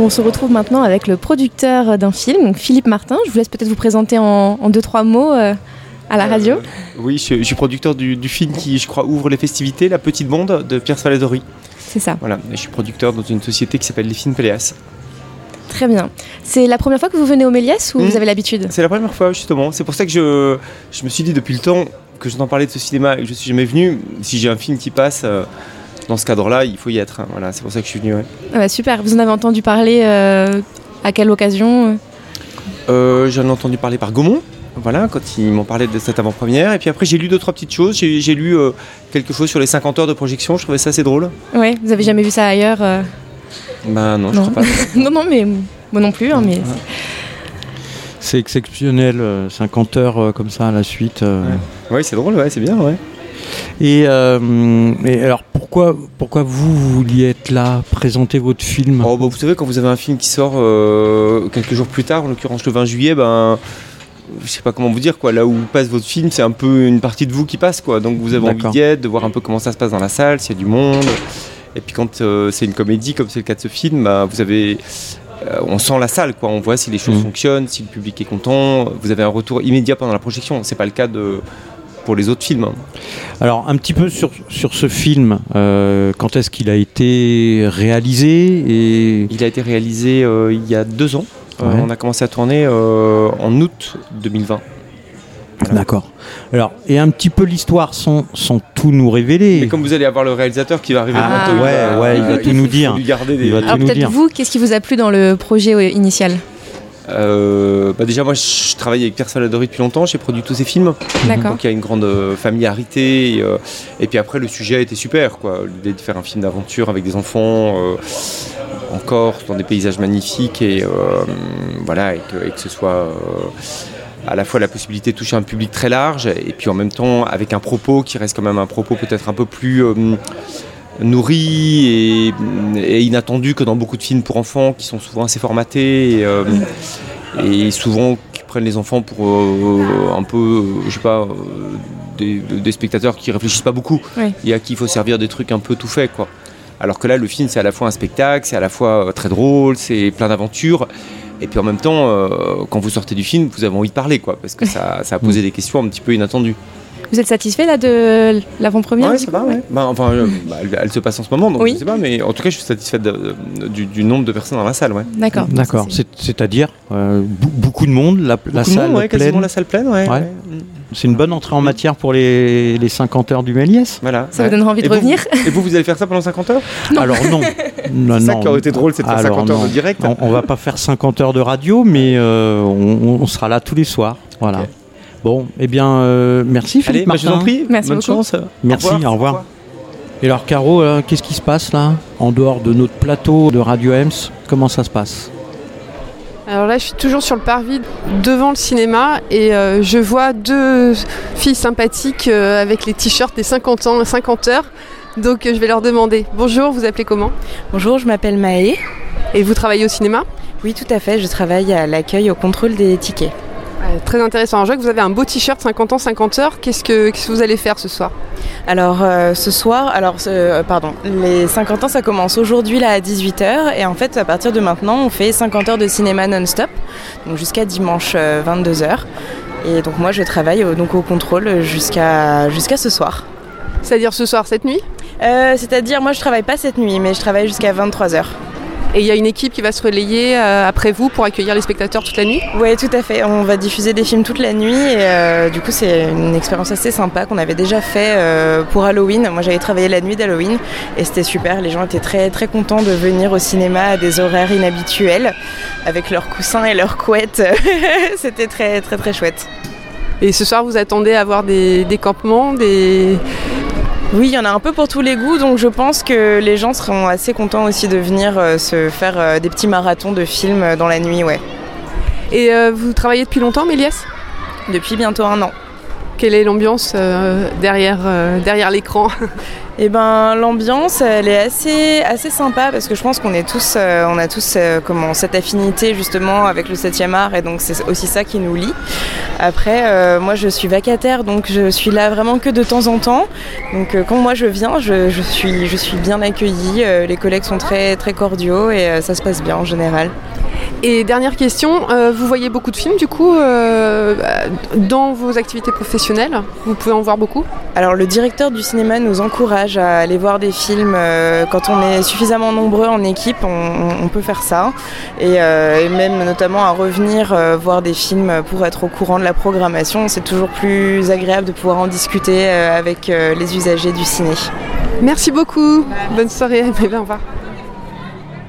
S3: on se retrouve maintenant avec le producteur d'un film, Philippe Martin. Je vous laisse peut-être vous présenter en, deux, trois mots euh, à la radio. Euh,
S15: oui, je, suis producteur du, film qui, je crois, ouvre les festivités, La Petite Bande de Pierre Saladori.
S3: C'est ça.
S15: Voilà, je suis producteur dans une société qui s'appelle Les Films Péléas.
S3: Très bien. C'est la première fois que vous venez au Méliès ou vous hmm. avez l'habitude?
S15: C'est la première fois, justement. C'est pour ça que je, je me suis dit depuis le temps que j'entends parler de ce cinéma et que je suis jamais venu. Si j'ai un film qui passe euh, dans ce cadre-là, il faut y être. Hein. Voilà, c'est pour ça que je suis venu.
S3: Ah bah, super. Vous en avez entendu parler euh, à quelle occasion
S15: euh, J'en ai entendu parler par Gaumont. Voilà, quand ils m'ont parlé de cette avant-première. Et puis après, j'ai lu deux, trois petites choses. J'ai lu quelque chose sur les 50 heures de projection. Je trouvais ça assez drôle.
S3: Oui, vous avez jamais vu ça ailleurs
S15: bah non, je crois pas.
S3: non, non, mais moi non plus. Hein, mais
S1: c'est exceptionnel, 50 euh, heures euh, comme ça à la suite.
S15: Euh. Oui, c'est drôle, ouais, c'est bien, ouais.
S1: Et, alors pourquoi, pourquoi vous, vouliez être là, présenter votre film?
S15: Oh, bah, Vous savez, quand vous avez un film qui sort quelques jours plus tard, en l'occurrence le 20 juillet, ben je sais pas comment vous dire quoi, là où passe votre film, c'est un peu une partie de vous qui passe quoi. Donc vous avez envie d'y être, de voir un peu comment ça se passe dans la salle, s'il y a du monde. Et puis quand euh, c'est une comédie, comme c'est le cas de ce film, bah, vous avez euh, on sent la salle, quoi. On voit si les choses mmh. fonctionnent, si le public est content. Vous avez un retour immédiat pendant la projection. C'est pas le cas de pour les autres films.
S1: Alors un petit peu sur, sur ce film, euh, quand est-ce qu'il a été réalisé et...
S15: Il a été réalisé il y a deux ans. on a commencé à tourner en août 2020.
S1: D'accord. Alors, et un petit peu l'histoire sans, sans tout nous révéler.
S15: Mais comme vous allez avoir le réalisateur qui va arriver
S1: ah, bientôt, ouais, il va, ouais, il va tout nous dire.
S3: Alors peut-être vous, qu'est-ce qui vous a plu dans le projet initial?
S15: Euh, bah déjà moi je travaille avec Pierre Saladori depuis longtemps, j'ai produit tous ses films. Donc il y a une grande euh, familiarité. Et, euh, et, puis après le sujet était super quoi. L'idée de faire un film d'aventure avec des enfants en Corse, dans des paysages magnifiques et voilà et que, et que, ce soit à la fois la possibilité de toucher un public très large et puis en même temps avec un propos qui reste quand même un propos peut-être un peu plus euh, nourri et, inattendu que dans beaucoup de films pour enfants qui sont souvent assez formatés et, euh, souvent qui prennent les enfants pour euh, un peu, je sais pas, des, spectateurs qui réfléchissent pas beaucoup et à qui il faut servir des trucs un peu tout faits quoi. Alors que là, le film, c'est à la fois un spectacle, c'est à la fois très drôle, c'est plein d'aventures. Et puis en même temps, euh, quand vous sortez du film, vous avez envie de parler, quoi, parce que ça, ça a posé mm. des questions un petit peu inattendues.
S3: Vous êtes satisfait là de l'avant-première
S15: Oui, ça va, ouais. Bah, enfin, euh, bah, elle, se passe en ce moment, donc je sais pas, mais en tout cas, je suis satisfait du, nombre de personnes dans la salle, ouais.
S3: D'accord.
S1: D'accord. C'est-à-dire euh, beaucoup de monde, la, la salle
S15: monde, ouais, pleine. quasiment la salle pleine, ouais.
S1: C'est une bonne entrée en matière pour les, les 50 heures du Méliès.
S15: Voilà.
S3: Ça vous donnera envie de revenir
S15: Et vous, vous allez faire ça pendant 50 heures?
S1: Alors non. Non,
S16: C'est ça
S1: non.
S16: qui aurait été drôle, c'est de faire
S1: Alors,
S16: 50 heures
S1: non.
S16: de direct.
S1: On, on va pas faire 50 heures de radio, mais euh, on, on sera là tous les soirs. Voilà. Bon, eh bien, euh, merci Philippe
S16: bah, je vous en
S1: Martin.
S16: prie. Merci Bonne beaucoup. chance.
S1: Merci,
S16: Au
S1: au
S16: revoir.
S1: revoir. Et alors, Caro, euh, qu'est-ce qui se passe là En dehors de notre plateau de Radio Ems, comment ça se passe?
S2: Alors là, je suis toujours sur le parvis devant le cinéma et euh, je vois deux filles sympathiques euh, avec les t-shirts des 50 ans, 50 heures. Donc euh, je vais leur demander. Bonjour, vous appelez comment?
S17: Bonjour, je m'appelle Maë.
S2: Et vous travaillez au cinéma?
S17: Oui, tout à fait. Je travaille à l'accueil, au contrôle des tickets.
S2: Ouais, Très intéressant. Alors, je vois que vous avez un beau t-shirt 50 ans, 50 heures. Qu'est-ce que, qu'est-ce que vous allez faire ce soir
S17: Alors euh, ce soir, alors euh, pardon, les 50 ans ça commence aujourd'hui là à 18h et en fait à partir de maintenant on fait 50 heures de cinéma non-stop, donc jusqu'à dimanche 22h. Et donc moi je travaille au- donc au contrôle jusqu'à jusqu'à ce soir.
S2: C'est-à-dire ce soir, cette nuit?
S17: Euh, C'est-à-dire moi je travaille pas cette nuit mais je travaille jusqu'à 23h.
S2: Et il y a une équipe qui va se relayer euh, après vous pour accueillir les spectateurs toute la nuit?
S17: Oui, tout à fait. On va diffuser des films toute la nuit et euh, du coup c'est une expérience assez sympa qu'on avait déjà fait euh, pour Halloween. Moi j'avais travaillé la nuit d'Halloween et c'était super. Les gens étaient très très contents de venir au cinéma à des horaires inhabituels avec leurs coussins et leurs couettes. c'était très très très chouette.
S2: Et ce soir, vous attendez à avoir des, des campements, des...
S17: Oui, il y en a un peu pour tous les goûts, donc je pense que les gens seront assez contents aussi de venir euh, se faire euh, des petits marathons de films euh, dans la nuit, ouais.
S2: Et euh, vous travaillez depuis longtemps, Méliès?
S17: Depuis bientôt un an.
S2: Quelle est l'ambiance euh, derrière, euh, derrière l'écran
S17: Eh ben l'ambiance elle est assez assez sympa parce que je pense qu'on est tous euh, on a tous comment cette affinité justement avec le 7e art et donc c'est aussi ça qui nous lie. Après moi je suis vacataire donc je suis là vraiment que de temps en temps. Donc quand moi je viens je, je suis je suis bien accueillie, les collègues sont très très cordiaux et ça se passe bien en général.
S2: Et dernière question, euh, vous voyez beaucoup de films du coup euh, dans vos activités professionnelles Vous pouvez en voir beaucoup?
S17: Alors le directeur du cinéma nous encourage à aller voir des films euh, quand on est suffisamment nombreux en équipe, on, on peut faire ça et, et même notamment à revenir voir des films pour être au courant de la programmation. C'est toujours plus agréable de pouvoir en discuter avec les usagers du ciné.
S2: Merci beaucoup. Bonne soirée. Bien, au revoir.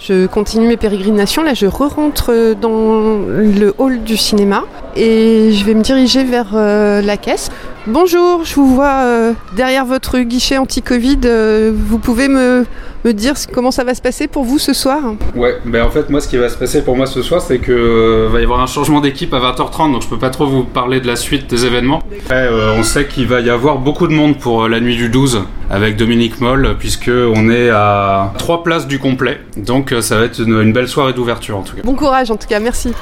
S2: Je continue mes pérégrinations. Là, je re-rentre dans le hall du cinéma et je vais me diriger vers euh, la caisse. Bonjour, je vous vois euh, derrière votre guichet anti-Covid. Euh, vous pouvez me, me dire comment ça va se passer pour vous ce soir?
S18: Ouais, ben en fait, moi, ce qui va se passer pour moi ce soir, c'est que euh, va y avoir un changement d'équipe à 20h30, donc je peux pas trop vous parler de la suite des événements. Euh, on sait qu'il va y avoir beaucoup de monde pour la nuit du 12 avec Dominique Moll, puisque on est à trois places du complet, donc ça va être une, une belle soirée d'ouverture en tout cas.
S2: Bon courage en tout cas, merci.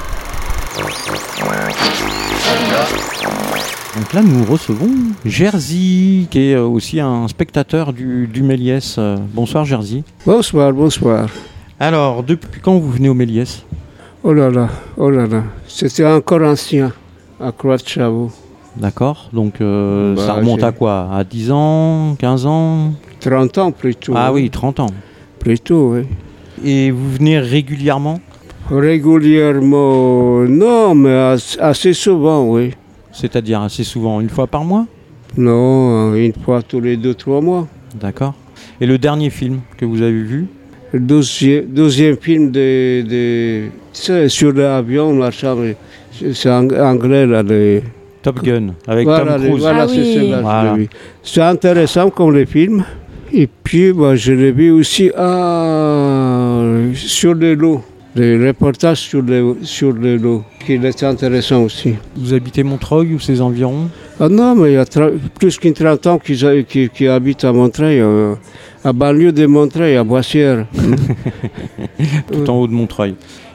S1: Donc là, nous recevons Jerzy, qui est euh, aussi un spectateur du, du Méliès. Euh, Bonsoir Jerzy.
S19: Bonsoir, bonsoir.
S1: Alors, depuis quand vous venez au Méliès?
S19: Oh là là, oh là là. C'était encore ancien, à Croix de.
S1: D'accord, donc euh,
S19: Bah,
S1: ça remonte à quoi? À 10 ans 15 ans?
S19: 30 ans plutôt.
S1: Ah oui, 30 ans.
S19: Plutôt, oui.
S1: Et vous venez régulièrement?
S19: Régulièrement, non, mais as- assez souvent, oui.
S1: C'est-à-dire assez souvent, une fois par mois
S19: Non, une fois tous les deux, trois mois.
S1: D'accord. Et le dernier film que vous avez vu
S19: Le deuxième, deuxième film de, de c'est sur l'avion, c'est c'est ang- anglais là. Les...
S1: Top Gun, avec
S19: voilà,
S1: Tom
S19: les-
S1: Cruise.
S19: Voilà,
S1: Ah
S19: c'est
S1: oui. Voilà.
S19: vu. C'est intéressant comme les films. Et puis, bah, je l'ai vu aussi ah, sur les lots, les reportages sur les, sur les lots, qui était intéressant aussi.
S1: Vous habitez Montreuil ou ses environs?
S19: Ah non, mais il y a plus qu'une 30 ans qu'ils a- qui, qui habitent à Montreuil, euh, à banlieue de Montreuil, à Boissière.
S1: Tout en haut de Montreuil.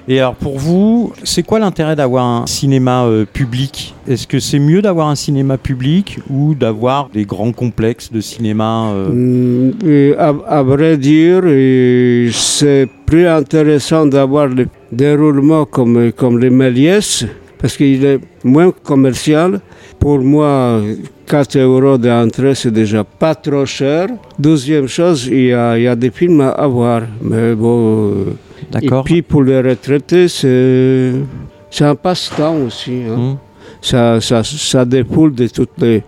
S1: Et alors pour vous, c'est quoi l'intérêt d'avoir un cinéma euh, public? Est-ce que c'est mieux d'avoir un cinéma public ou d'avoir des grands complexes de cinéma euh,
S19: Mm, à, vrai dire, c'est plus intéressant d'avoir le déroulement comme, comme les Méliès, parce qu'il est moins commercial. Pour moi, 4 euros d'entrée, c'est déjà pas trop cher. Deuxième chose, il y il y a des films à voir. Mais bon.
S1: D'accord.
S19: Et puis pour les retraités, c'est c'est un passe-temps aussi. hein. Ça, ça, ça dépoule de toutes les.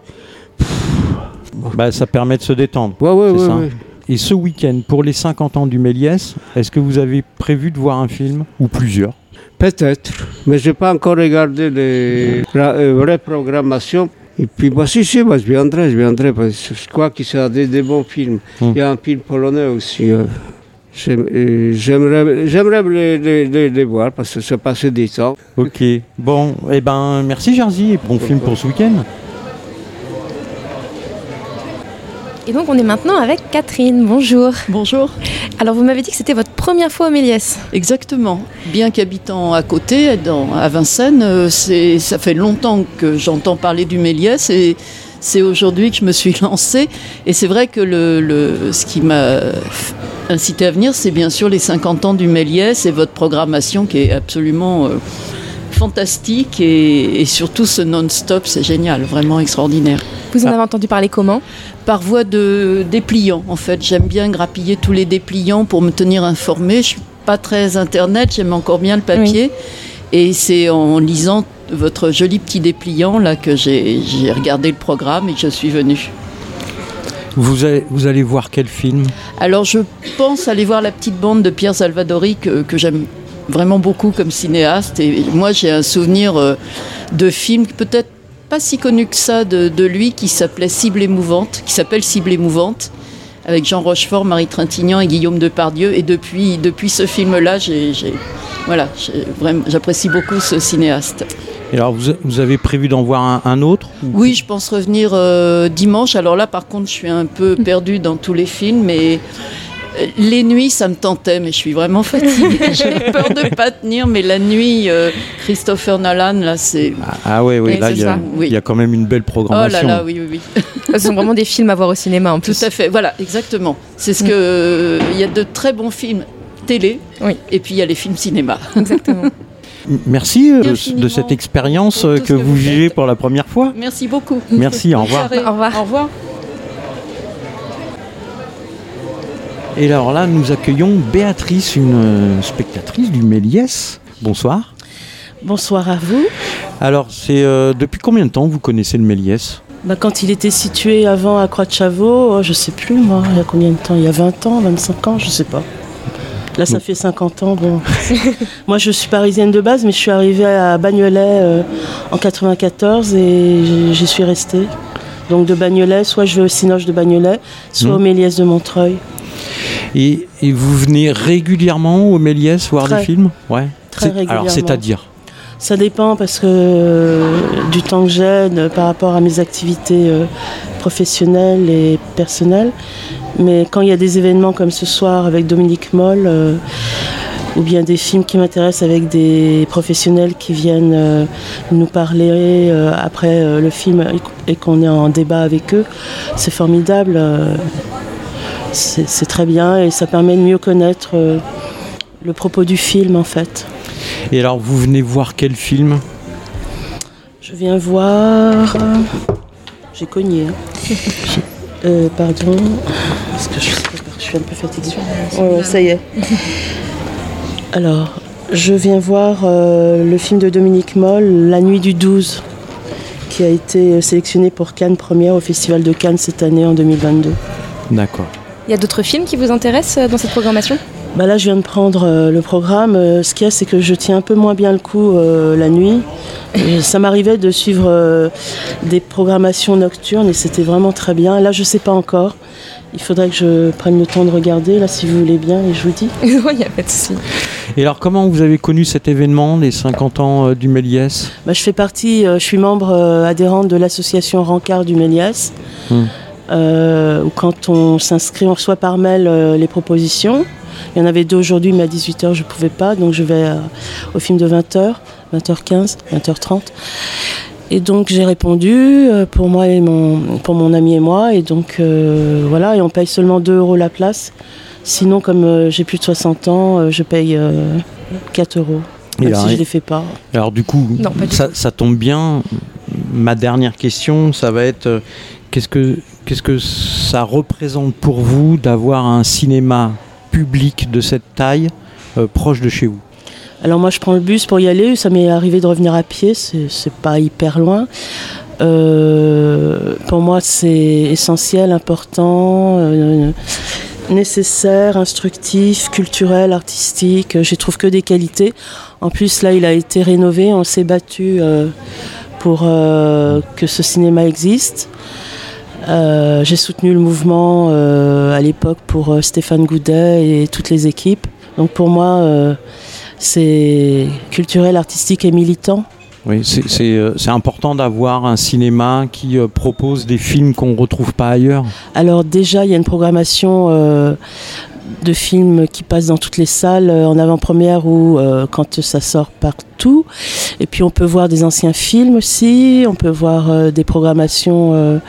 S1: bah, Ça permet de se détendre.
S19: Ouais, ouais,
S1: c'est
S19: ouais,
S1: ça
S19: ouais.
S1: Et ce week-end, pour les 50 ans du Méliès, est-ce que vous avez prévu de voir un film ou plusieurs?
S19: Peut-être, mais je n'ai pas encore regardé les, euh, vraie programmation. Et puis, bah, si, si, bah, je viendrai, je viendrai, parce que je crois qu'il y a des, des, bons films.
S1: Hum.
S19: Il y a un film polonais aussi. euh, J'aimerais j'aimerais les, les- les- les voir parce que c'est passé du temps.
S1: Ok. Bon, eh ben, merci Jerzy et bon film pour ce week-end.
S3: Et donc on est maintenant avec Catherine. Bonjour.
S16: Bonjour.
S3: Alors vous m'avez dit que c'était votre première fois au Méliès.
S16: Exactement. Bien qu'habitant à côté, dans- à Vincennes, euh, c'est- ça fait longtemps que j'entends parler du Méliès et c'est aujourd'hui que je me suis lancée. Et c'est vrai que le, le- ce qui m'a incité à venir, c'est bien sûr les 50 ans du Méliès et votre programmation qui est absolument euh, fantastique et, et surtout ce non-stop, c'est génial, vraiment extraordinaire.
S3: Vous en avez entendu parler comment?
S16: Par voie de dépliants, en fait. J'aime bien grappiller tous les dépliants pour me tenir informée. Je suis pas très internet, j'aime encore bien le papier. Et c'est en lisant votre joli petit dépliant là que j'ai regardé le programme et que je suis venue.
S1: Vous allez, vous allez voir quel film?
S16: Alors je pense aller voir la petite bande de Pierre Salvadori que, que j'aime vraiment beaucoup comme cinéaste. Et moi j'ai un souvenir euh, de film peut-être pas si connu que ça de, de lui qui s'appelait Cible émouvante, qui s'appelle Cible émouvante avec Jean Rochefort, Marie Trintignant et Guillaume Depardieu. Et depuis, depuis ce film-là, j'ai- voilà, vraiment- j'apprécie beaucoup ce cinéaste.
S1: Et alors, vous, vous avez prévu d'en voir un, un autre
S16: Oui, je pense revenir euh, dimanche. Alors là, par contre, je suis un peu perdue dans tous les films, mais euh, les nuits, ça me tentait, mais je suis vraiment fatiguée. J'ai peur de pas tenir, mais la nuit, euh, Christopher Nolan, là, c'est.
S1: Ah ouais, oui,
S16: Oui,
S1: là, il y, a-
S16: oui.
S1: il y a quand même une belle
S16: Oh
S1: programmation.
S16: là là, oui, oui, oui.
S3: Ce sont vraiment des films à voir au cinéma en plus.
S16: Tout à fait, voilà, exactement. C'est ce que. euh, Il y a de très bons films télé, et puis il y a les films cinéma.
S3: Exactement.
S1: Merci euh, de, cette expérience euh, que, vous vivez pour la première fois.
S16: Merci beaucoup.
S1: Merci, au revoir.
S16: Au revoir. Au revoir.
S1: Et alors là, nous accueillons Béatrice, une euh, spectatrice du Méliès. Bonsoir.
S20: Bonsoir à vous.
S1: Alors, c'est euh, depuis combien de temps vous connaissez le Méliès?
S20: Bah, quand il était situé avant à Croix de Chavaux, je sais plus moi, il y a combien de temps? Il y a 20 ans, 25 ans, je sais pas. Là, ça
S1: Bon.
S20: fait 50 ans. Bon. moi, je suis parisienne de base, mais je suis arrivée à Bagnolet euh, en 94 et j'y- suis restée. Donc de Bagnolet, soit je vais au Cinoche de Bagnolet, soit
S1: Mhm.
S20: au Méliès de Montreuil.
S1: et, et vous venez régulièrement au Méliès voir
S20: Très.
S1: des films? Ouais.
S20: Très régulièrement.
S1: Alors, c'est-à-dire?
S20: Ça dépend parce que euh, du temps que j'ai par rapport à mes activités euh, professionnelles et personnelles. Mais quand il y a des événements comme ce soir avec Dominique Moll, euh, ou bien des films qui m'intéressent avec des professionnels qui viennent euh, nous parler euh, après euh, le film et qu'on est en débat avec eux, c'est formidable. c'est très bien et ça permet de mieux connaître le propos du film en fait.
S1: Et alors, vous venez voir quel film?
S20: Je viens voir. J'ai cogné. hein. Pardon. Parce que je, sais pas, je suis un peu fatiguée. Ouais, ouais, ça y est. Alors, je viens voir euh, le film de Dominique Moll, La nuit du 12, qui a été sélectionné pour Cannes première au Festival de Cannes cette année en 2022.
S1: D'accord.
S3: Il y a d'autres films qui vous intéressent euh, dans cette programmation?
S20: Bah là, je viens de prendre euh, le programme. Euh, ce qu'il y a, c'est que je tiens un peu moins bien le coup euh, la nuit. Ça m'arrivait de suivre euh, des programmations nocturnes et c'était vraiment très bien. Là, je sais pas encore. Il faudrait que je prenne le temps de regarder, là, si vous voulez bien, et je vous dis.
S3: Il n'y a pas de souci.
S1: Et alors, comment vous avez connu cet événement, les 50 ans euh, du Méliès?
S20: Bah, je fais partie, euh, je suis membre euh, adhérente de l'association Rancard du Méliès.
S1: Hmm.
S20: euh, où quand on s'inscrit, on reçoit par mail euh, les propositions. Il y en avait deux aujourd'hui, mais à 18h, je ne pouvais pas. Donc, je vais euh, au film de 20h, 20h15, 20h30. Et donc, j'ai répondu euh, pour moi et mon, pour mon ami et moi. Et donc, euh, voilà, et on paye seulement 2 euros la place. Sinon, comme euh, j'ai plus de 60 ans, euh, je paye euh, 4 euros.
S1: Et
S20: Même
S1: alors,
S20: si je ne les fais pas.
S1: Alors du coup,
S20: Non, pas du
S1: ça, ça tombe bien. Ma dernière question, ça va être euh, qu'est-ce que qu'est-ce que ça représente pour vous d'avoir un cinéma public de cette taille euh, proche de chez vous?
S20: Alors moi je prends le bus pour y aller, ça m'est arrivé de revenir à pied, c'est pas hyper loin. Euh, pour moi c'est essentiel, important. euh, nécessaire, instructif, culturel, artistique. J'y trouve que des qualités. En plus, là, il a été rénové. On s'est battu pour que ce cinéma existe. J'ai soutenu le mouvement à l'époque pour Stéphane Goudet et toutes les équipes. Donc pour moi, c'est culturel, artistique et militant.
S1: Oui, euh, c'est important d'avoir un cinéma qui euh, propose des films qu'on ne retrouve pas ailleurs.
S20: Alors déjà, il y a une programmation euh, de films qui passent dans toutes les salles en avant-première ou quand ça sort partout. Et puis on peut voir des anciens films aussi, on peut voir des programmations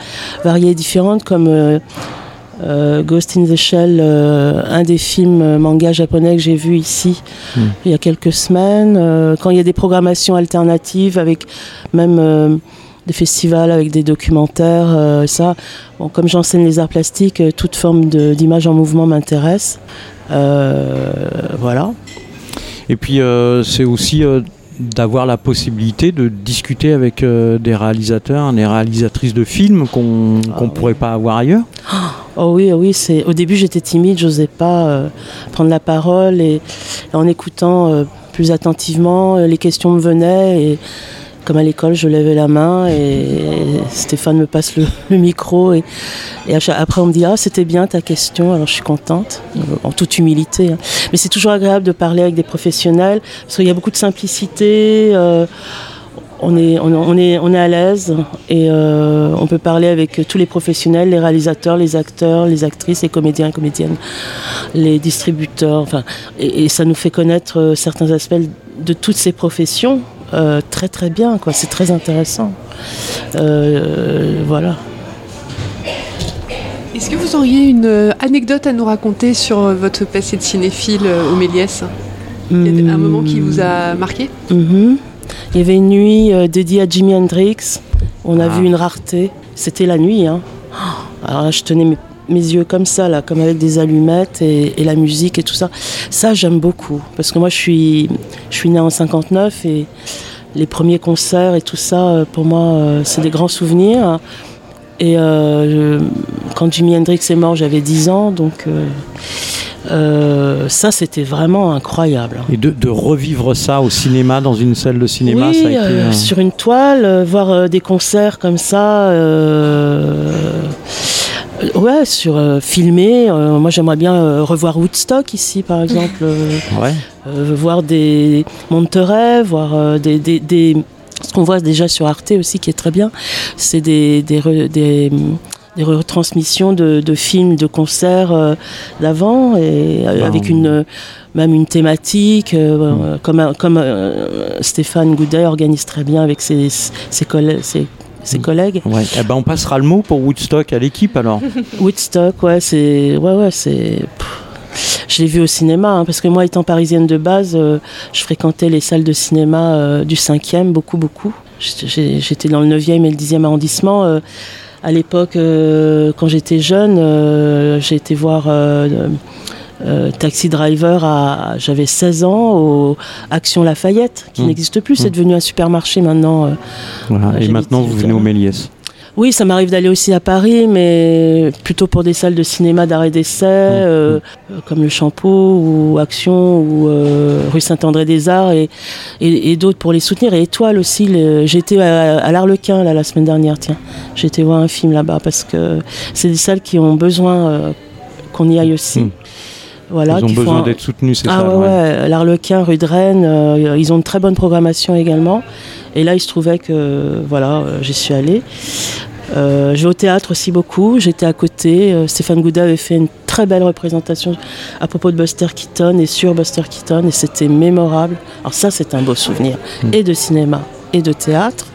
S20: variées et différentes comme euh, Ghost in the Shell, euh, un des films manga japonais que j'ai vu ici hmm. il y a quelques semaines. Euh, quand il y a des programmations alternatives avec même des festivals avec des documentaires, ça. Bon, comme j'enseigne les arts plastiques, toute forme d'image en mouvement m'intéresse. voilà.
S1: Et puis c'est aussi d'avoir la possibilité de discuter avec des réalisateurs, des réalisatrices de films qu'on ne ah pourrait pas avoir ailleurs.
S20: Oh oui, oh oui, c'est au début j'étais timide, j'osais pas euh, prendre la parole et, en écoutant euh, plus attentivement, euh, les questions me venaient et comme à l'école, je levais la main et, Stéphane me passe le, micro et, après on me dit ah c'était bien ta question, alors je suis contente en toute humilité. Hein. Mais c'est toujours agréable de parler avec des professionnels parce qu'il y a beaucoup de simplicité on est, on, est, on est à l'aise et euh, on peut parler avec tous les professionnels, les réalisateurs, les acteurs, les actrices, les comédiens et comédiennes, les distributeurs. Enfin, et, ça nous fait connaître euh, certains aspects de toutes ces professions euh, très très bien. Quoi. C'est très intéressant. voilà.
S2: Est-ce que vous auriez une anecdote à nous raconter sur votre passé de cinéphile au Méliès? Un moment qui vous a marqué?
S20: Mm-hmm. Il y avait une nuit euh, dédiée à Jimi Hendrix. On a ah. vu une rareté. C'était la nuit. Hein. Alors là, je tenais mes, yeux comme ça, là, comme avec des allumettes et, la musique et tout ça. Ça, j'aime beaucoup. Parce que moi, je suis, je suis née en 59 et les premiers concerts et tout ça, euh, pour moi, euh, c'est des grands souvenirs. Et quand Jimi Hendrix est mort, j'avais 10 ans. Donc. Euh, ça, c'était vraiment incroyable.
S1: Et de, revivre ça au cinéma, dans une salle de cinéma,
S20: ça a été, euh, sur une toile, euh, voir des concerts comme ça. Ouais, sur filmer. moi, j'aimerais bien revoir Woodstock ici, par exemple. ouais. voir des Monterey, voir des, des, ce qu'on voit déjà sur Arte aussi, qui est très bien. C'est des, des, retransmissions de, films, de concerts euh, d'avant, et euh, avec une même une thématique, euh, mm. comme, comme Stéphane Goudet organise très bien avec ses, ses, collègues. Ses, mm. collègues.
S1: Ouais. Eh ben on passera le mot pour Woodstock à l'équipe alors.
S20: Woodstock, ouais, c'est, ouais, ouais, c'est. Je l'ai vu au cinéma, hein, parce que moi, étant parisienne de base, je fréquentais les salles de cinéma du 5e, beaucoup, beaucoup. J'étais dans le 9e et le 10e arrondissement à l'époque, euh, quand j'étais jeune, euh, j'ai été voir euh, Taxi Driver à j'avais 16 ans au Action Lafayette qui mmh. n'existe plus, c'est mmh. devenu un supermarché maintenant.
S1: et maintenant vous venez au Méliès.
S20: Oui, ça m'arrive d'aller aussi à Paris, mais plutôt pour des salles de cinéma d'arrêt d'essai, mmh. euh, comme le Champeau ou Action ou euh, rue Saint-André-des-Arts et, et, d'autres pour les soutenir. Et Étoile aussi, j'étais à, à l'Arlequin la semaine dernière, tiens. J'étais voir un film là-bas parce que c'est des salles qui ont besoin euh, qu'on y aille aussi. Mmh.
S1: Voilà, ils ont besoin d'être soutenus, c'est
S20: ah,
S1: ça.
S20: Ouais, ouais. l'Arlequin, rue de Rennes, ils ont une très bonne programmation également. Et là, il se trouvait que voilà, euh, j'y suis allée. Euh, je vais au théâtre aussi beaucoup. J'étais à côté. Euh, Stéphane Gouda avait fait une très belle représentation à propos de Buster Keaton et sur Buster Keaton et c'était mémorable. Alors ça, c'est un beau souvenir mm. et de cinéma et de théâtre.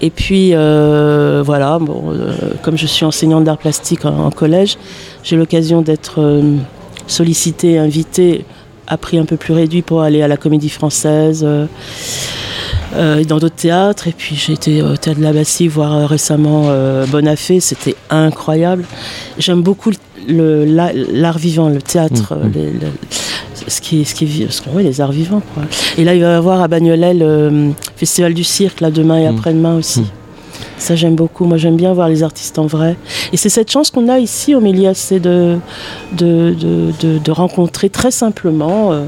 S20: Et puis voilà, bon, comme je suis enseignante d'art plastique en, collège, j'ai l'occasion d'être sollicitée, invitée à prix un peu plus réduit pour aller à la Comédie Française. Euh, dans d'autres théâtres. Et puis j'ai été au théâtre de la Bassie voir euh, récemment euh, Bonafé, c'était incroyable. J'aime beaucoup l'art vivant, le théâtre, mmh, mmh. ce qui ce qui ce les arts vivants. Et là, il va y avoir à Bagnolet le Festival du cirque, là, demain et mmh. après-demain aussi. Ça, j'aime beaucoup. Moi, j'aime bien voir les artistes en vrai. Et c'est cette chance qu'on a ici au Méliès, c'est de rencontrer très simplement, euh,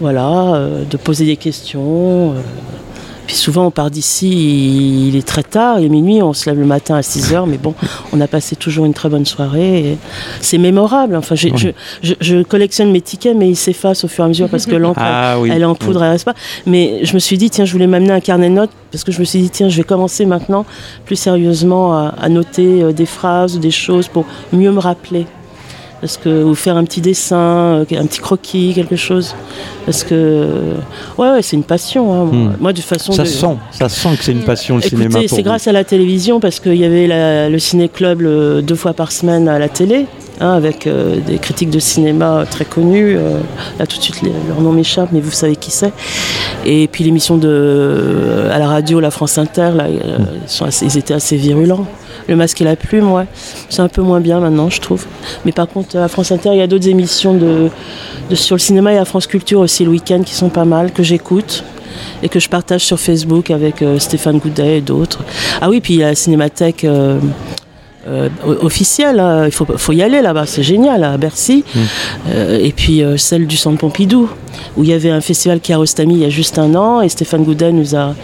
S20: voilà, euh, de poser des questions. Euh, puis souvent, on part d'ici, il est très tard, il est minuit, on se lève le matin à 6 heures, mais bon, on a passé toujours une très bonne soirée. C'est mémorable. Enfin, je, je, collectionne mes tickets, mais ils s'effacent au fur et à mesure parce que l'encre, ah elle, est en poudre, elle reste pas. Mais je me suis dit, tiens, je voulais m'amener un carnet de notes parce que je me suis dit, tiens, je vais commencer maintenant plus sérieusement à, à noter euh, des phrases ou des choses pour mieux me rappeler. Parce que, ou faire un petit dessin, euh, un petit croquis, quelque chose. Parce que, ouais, ouais c'est une passion. Hein.
S1: Hmm.
S20: Moi, de façon.
S1: Ça sent, ça sent que c'est une passion le cinéma.
S20: c'est grâce à la télévision parce qu'il y avait le ciné-club deux fois par semaine à la télé. Hein, avec euh, des critiques de cinéma très connus. Euh, là, tout de suite, leur nom m'échappe, mais vous savez qui c'est. Et puis l'émission de à la radio, la France Inter, là, hmm. ils étaient assez virulents. Le masque et la plume, ouais. C'est un peu moins bien maintenant, je trouve. Mais par contre, à France Inter, il y a d'autres émissions de, sur le cinéma et à France Culture aussi le week-end qui sont pas mal, que j'écoute et que je partage sur Facebook avec euh, Stéphane Goudet et d'autres. Ah oui, puis il y a la cinémathèque euh, euh, officielle, hein. il faut, faut, y aller là-bas, c'est génial, à Bercy. Mm. et puis celle du Centre Pompidou, où il y avait un festival Kiarostami il y a juste un an, et Stéphane Goudet nous a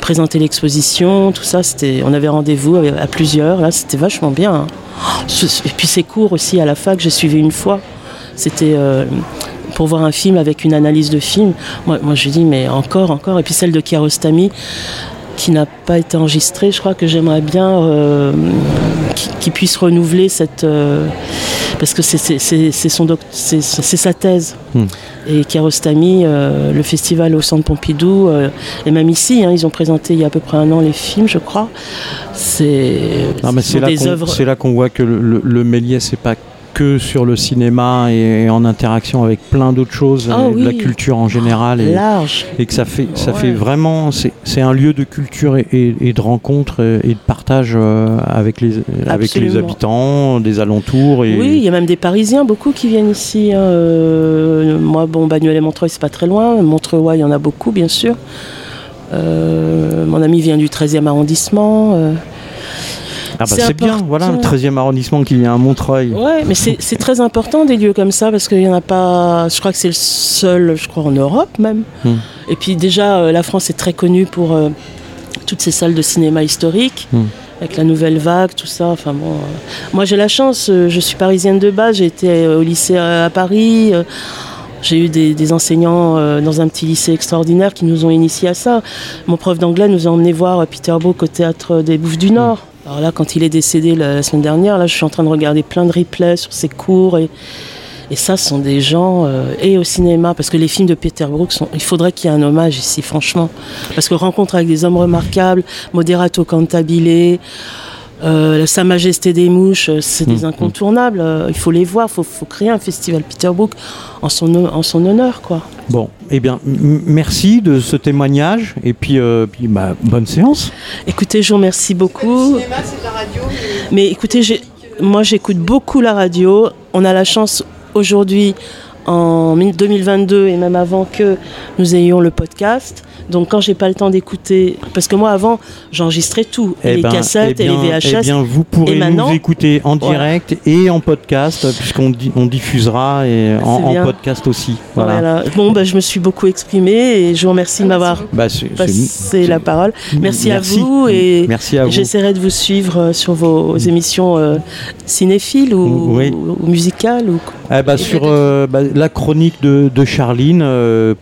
S20: présenter l'exposition, tout ça, c'était, on avait rendez-vous à plusieurs, là c'était vachement bien. Hein. Et puis c'est court aussi à la fac, j'ai suivi une fois, c'était euh, pour voir un film avec une analyse de film. Moi, moi je dis mais encore, encore, et puis celle de Kiarostami qui n'a pas été enregistrée, je crois que j'aimerais bien euh, qu'il puisse renouveler cette... Euh, parce que c'est sa thèse. Hmm. Et Kiarostami, euh, le festival au Centre Pompidou, euh, et même ici, hein, ils ont présenté il y a à peu près un an les films, je crois. C'est
S1: des œuvres. C'est là qu'on voit que le, le Méliès, c'est pas que sur le cinéma et en interaction avec plein d'autres choses,
S20: ah
S1: de la culture en général. Et,
S20: Large.
S1: Et que ça fait, ça fait vraiment, c'est un lieu de culture et, de rencontre et de partage euh, avec les, avec les habitants des alentours. Et...
S20: Oui, il y a même des Parisiens, beaucoup qui viennent ici. Hein. Euh, moi, bon, Bagnolet et Montreuil, c'est pas très loin. Montreuil, il y en a beaucoup, bien sûr. Euh, mon ami vient du 13e arrondissement.
S1: Ah bah c'est bien, voilà, le 13e arrondissement qui vient à Montreuil.
S20: Ouais, mais c'est très important des lieux comme ça parce qu'il n'y en a pas. Je crois que c'est le seul, je crois, en Europe même. Hmm. Et puis déjà, euh, la France est très connue pour euh, toutes ces salles de cinéma historiques. Hmm. Avec la nouvelle vague, tout ça. Enfin bon, euh, moi j'ai la chance, je suis parisienne de base, j'ai été au lycée à, Paris. J'ai eu des, enseignants dans un petit lycée extraordinaire qui nous ont initiés à ça. Mon prof d'anglais nous a emmené voir Peter Brook au théâtre des Bouffes du Nord. Alors là, quand il est décédé la, semaine dernière, là, je suis en train de regarder plein de replays sur ses cours et, et ça, ce sont des gens, euh, et au cinéma, parce que les films de Peter Brook, sont, il faudrait qu'il y ait un hommage ici, franchement. Parce que rencontre avec des hommes remarquables, Moderato Cantabile, euh, Sa Majesté des Mouches, euh, c'est des mmh, mmh. incontournables. Euh, il faut les voir, il faut, créer un festival Peter Brook en son, en son honneur. Quoi.
S1: Bon, eh bien, merci de ce témoignage et puis, puis bah, bonne séance.
S20: Écoutez, je vous remercie beaucoup.
S2: Le cinéma, c'est de la radio.
S20: Mais écoutez, moi j'écoute beaucoup la radio. On a la chance aujourd'hui en 2022 et même avant que nous ayons le podcast. Donc quand j'ai pas le temps d'écouter, parce que moi avant j'enregistrais tout,
S1: eh
S20: les
S1: ben,
S20: cassettes
S1: eh
S20: et les VHS.
S1: Eh bien vous pourrez nous écouter en direct et en podcast puisqu'on on diffusera et en, podcast aussi.
S20: Voilà. Bon bah, je me suis beaucoup exprimé et je vous remercie de m'avoir
S1: bah,
S20: passé la parole. Merci, à vous et j'essaierai de vous suivre euh, sur vos émissions euh, cinéphiles ou, musicales ou.
S1: bah, sur euh, bah, la chronique de, Charline,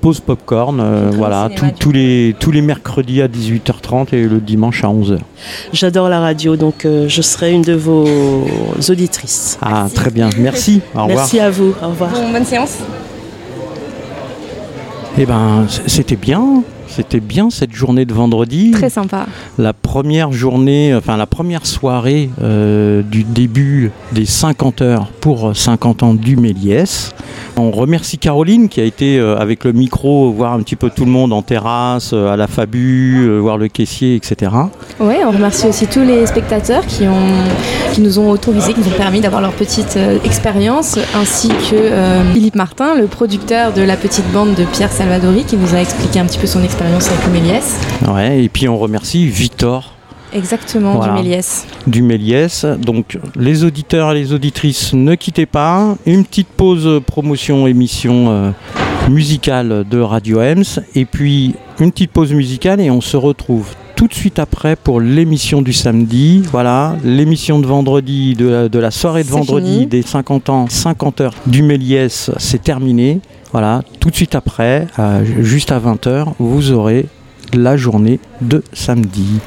S1: pause popcorn, voilà tous les tous les mercredis à 18h30 et le dimanche à 11h.
S20: J'adore la radio, donc euh, je serai une de vos auditrices.
S1: Ah, très bien. Merci. Au revoir.
S20: Merci à vous. Au revoir.
S6: bonne séance.
S1: Eh ben, c'était bien. C'était bien cette journée de vendredi.
S3: Très sympa.
S1: La première journée, enfin la première soirée euh, du début des 50 heures pour 50 ans du Méliès. On remercie Caroline qui a été euh, avec le micro voir un petit peu tout le monde en terrasse, euh, à la Fabu, voir le caissier, etc.
S3: Oui, on remercie aussi tous les spectateurs qui, ont, qui nous ont autorisé, qui nous ont permis d'avoir leur petite expérience, ainsi que Philippe Martin, le producteur de la petite bande de Pierre Salvadori, qui nous a expliqué un petit peu son expérience avec le Méliès.
S1: Ouais, et puis on remercie Victor
S3: Exactement, du Méliès.
S1: Du Méliès. Donc les auditeurs et les auditrices, ne quittez pas. Une petite pause promotion émission euh, musicale de Radio Ems. Et puis une petite pause musicale et on se retrouve tout de suite après pour l'émission du samedi. Voilà, l'émission de vendredi, de la, soirée de vendredi des 50 ans, 50 heures du Méliès, c'est terminé. Voilà, tout de suite après, juste à 20h, vous aurez la journée de samedi.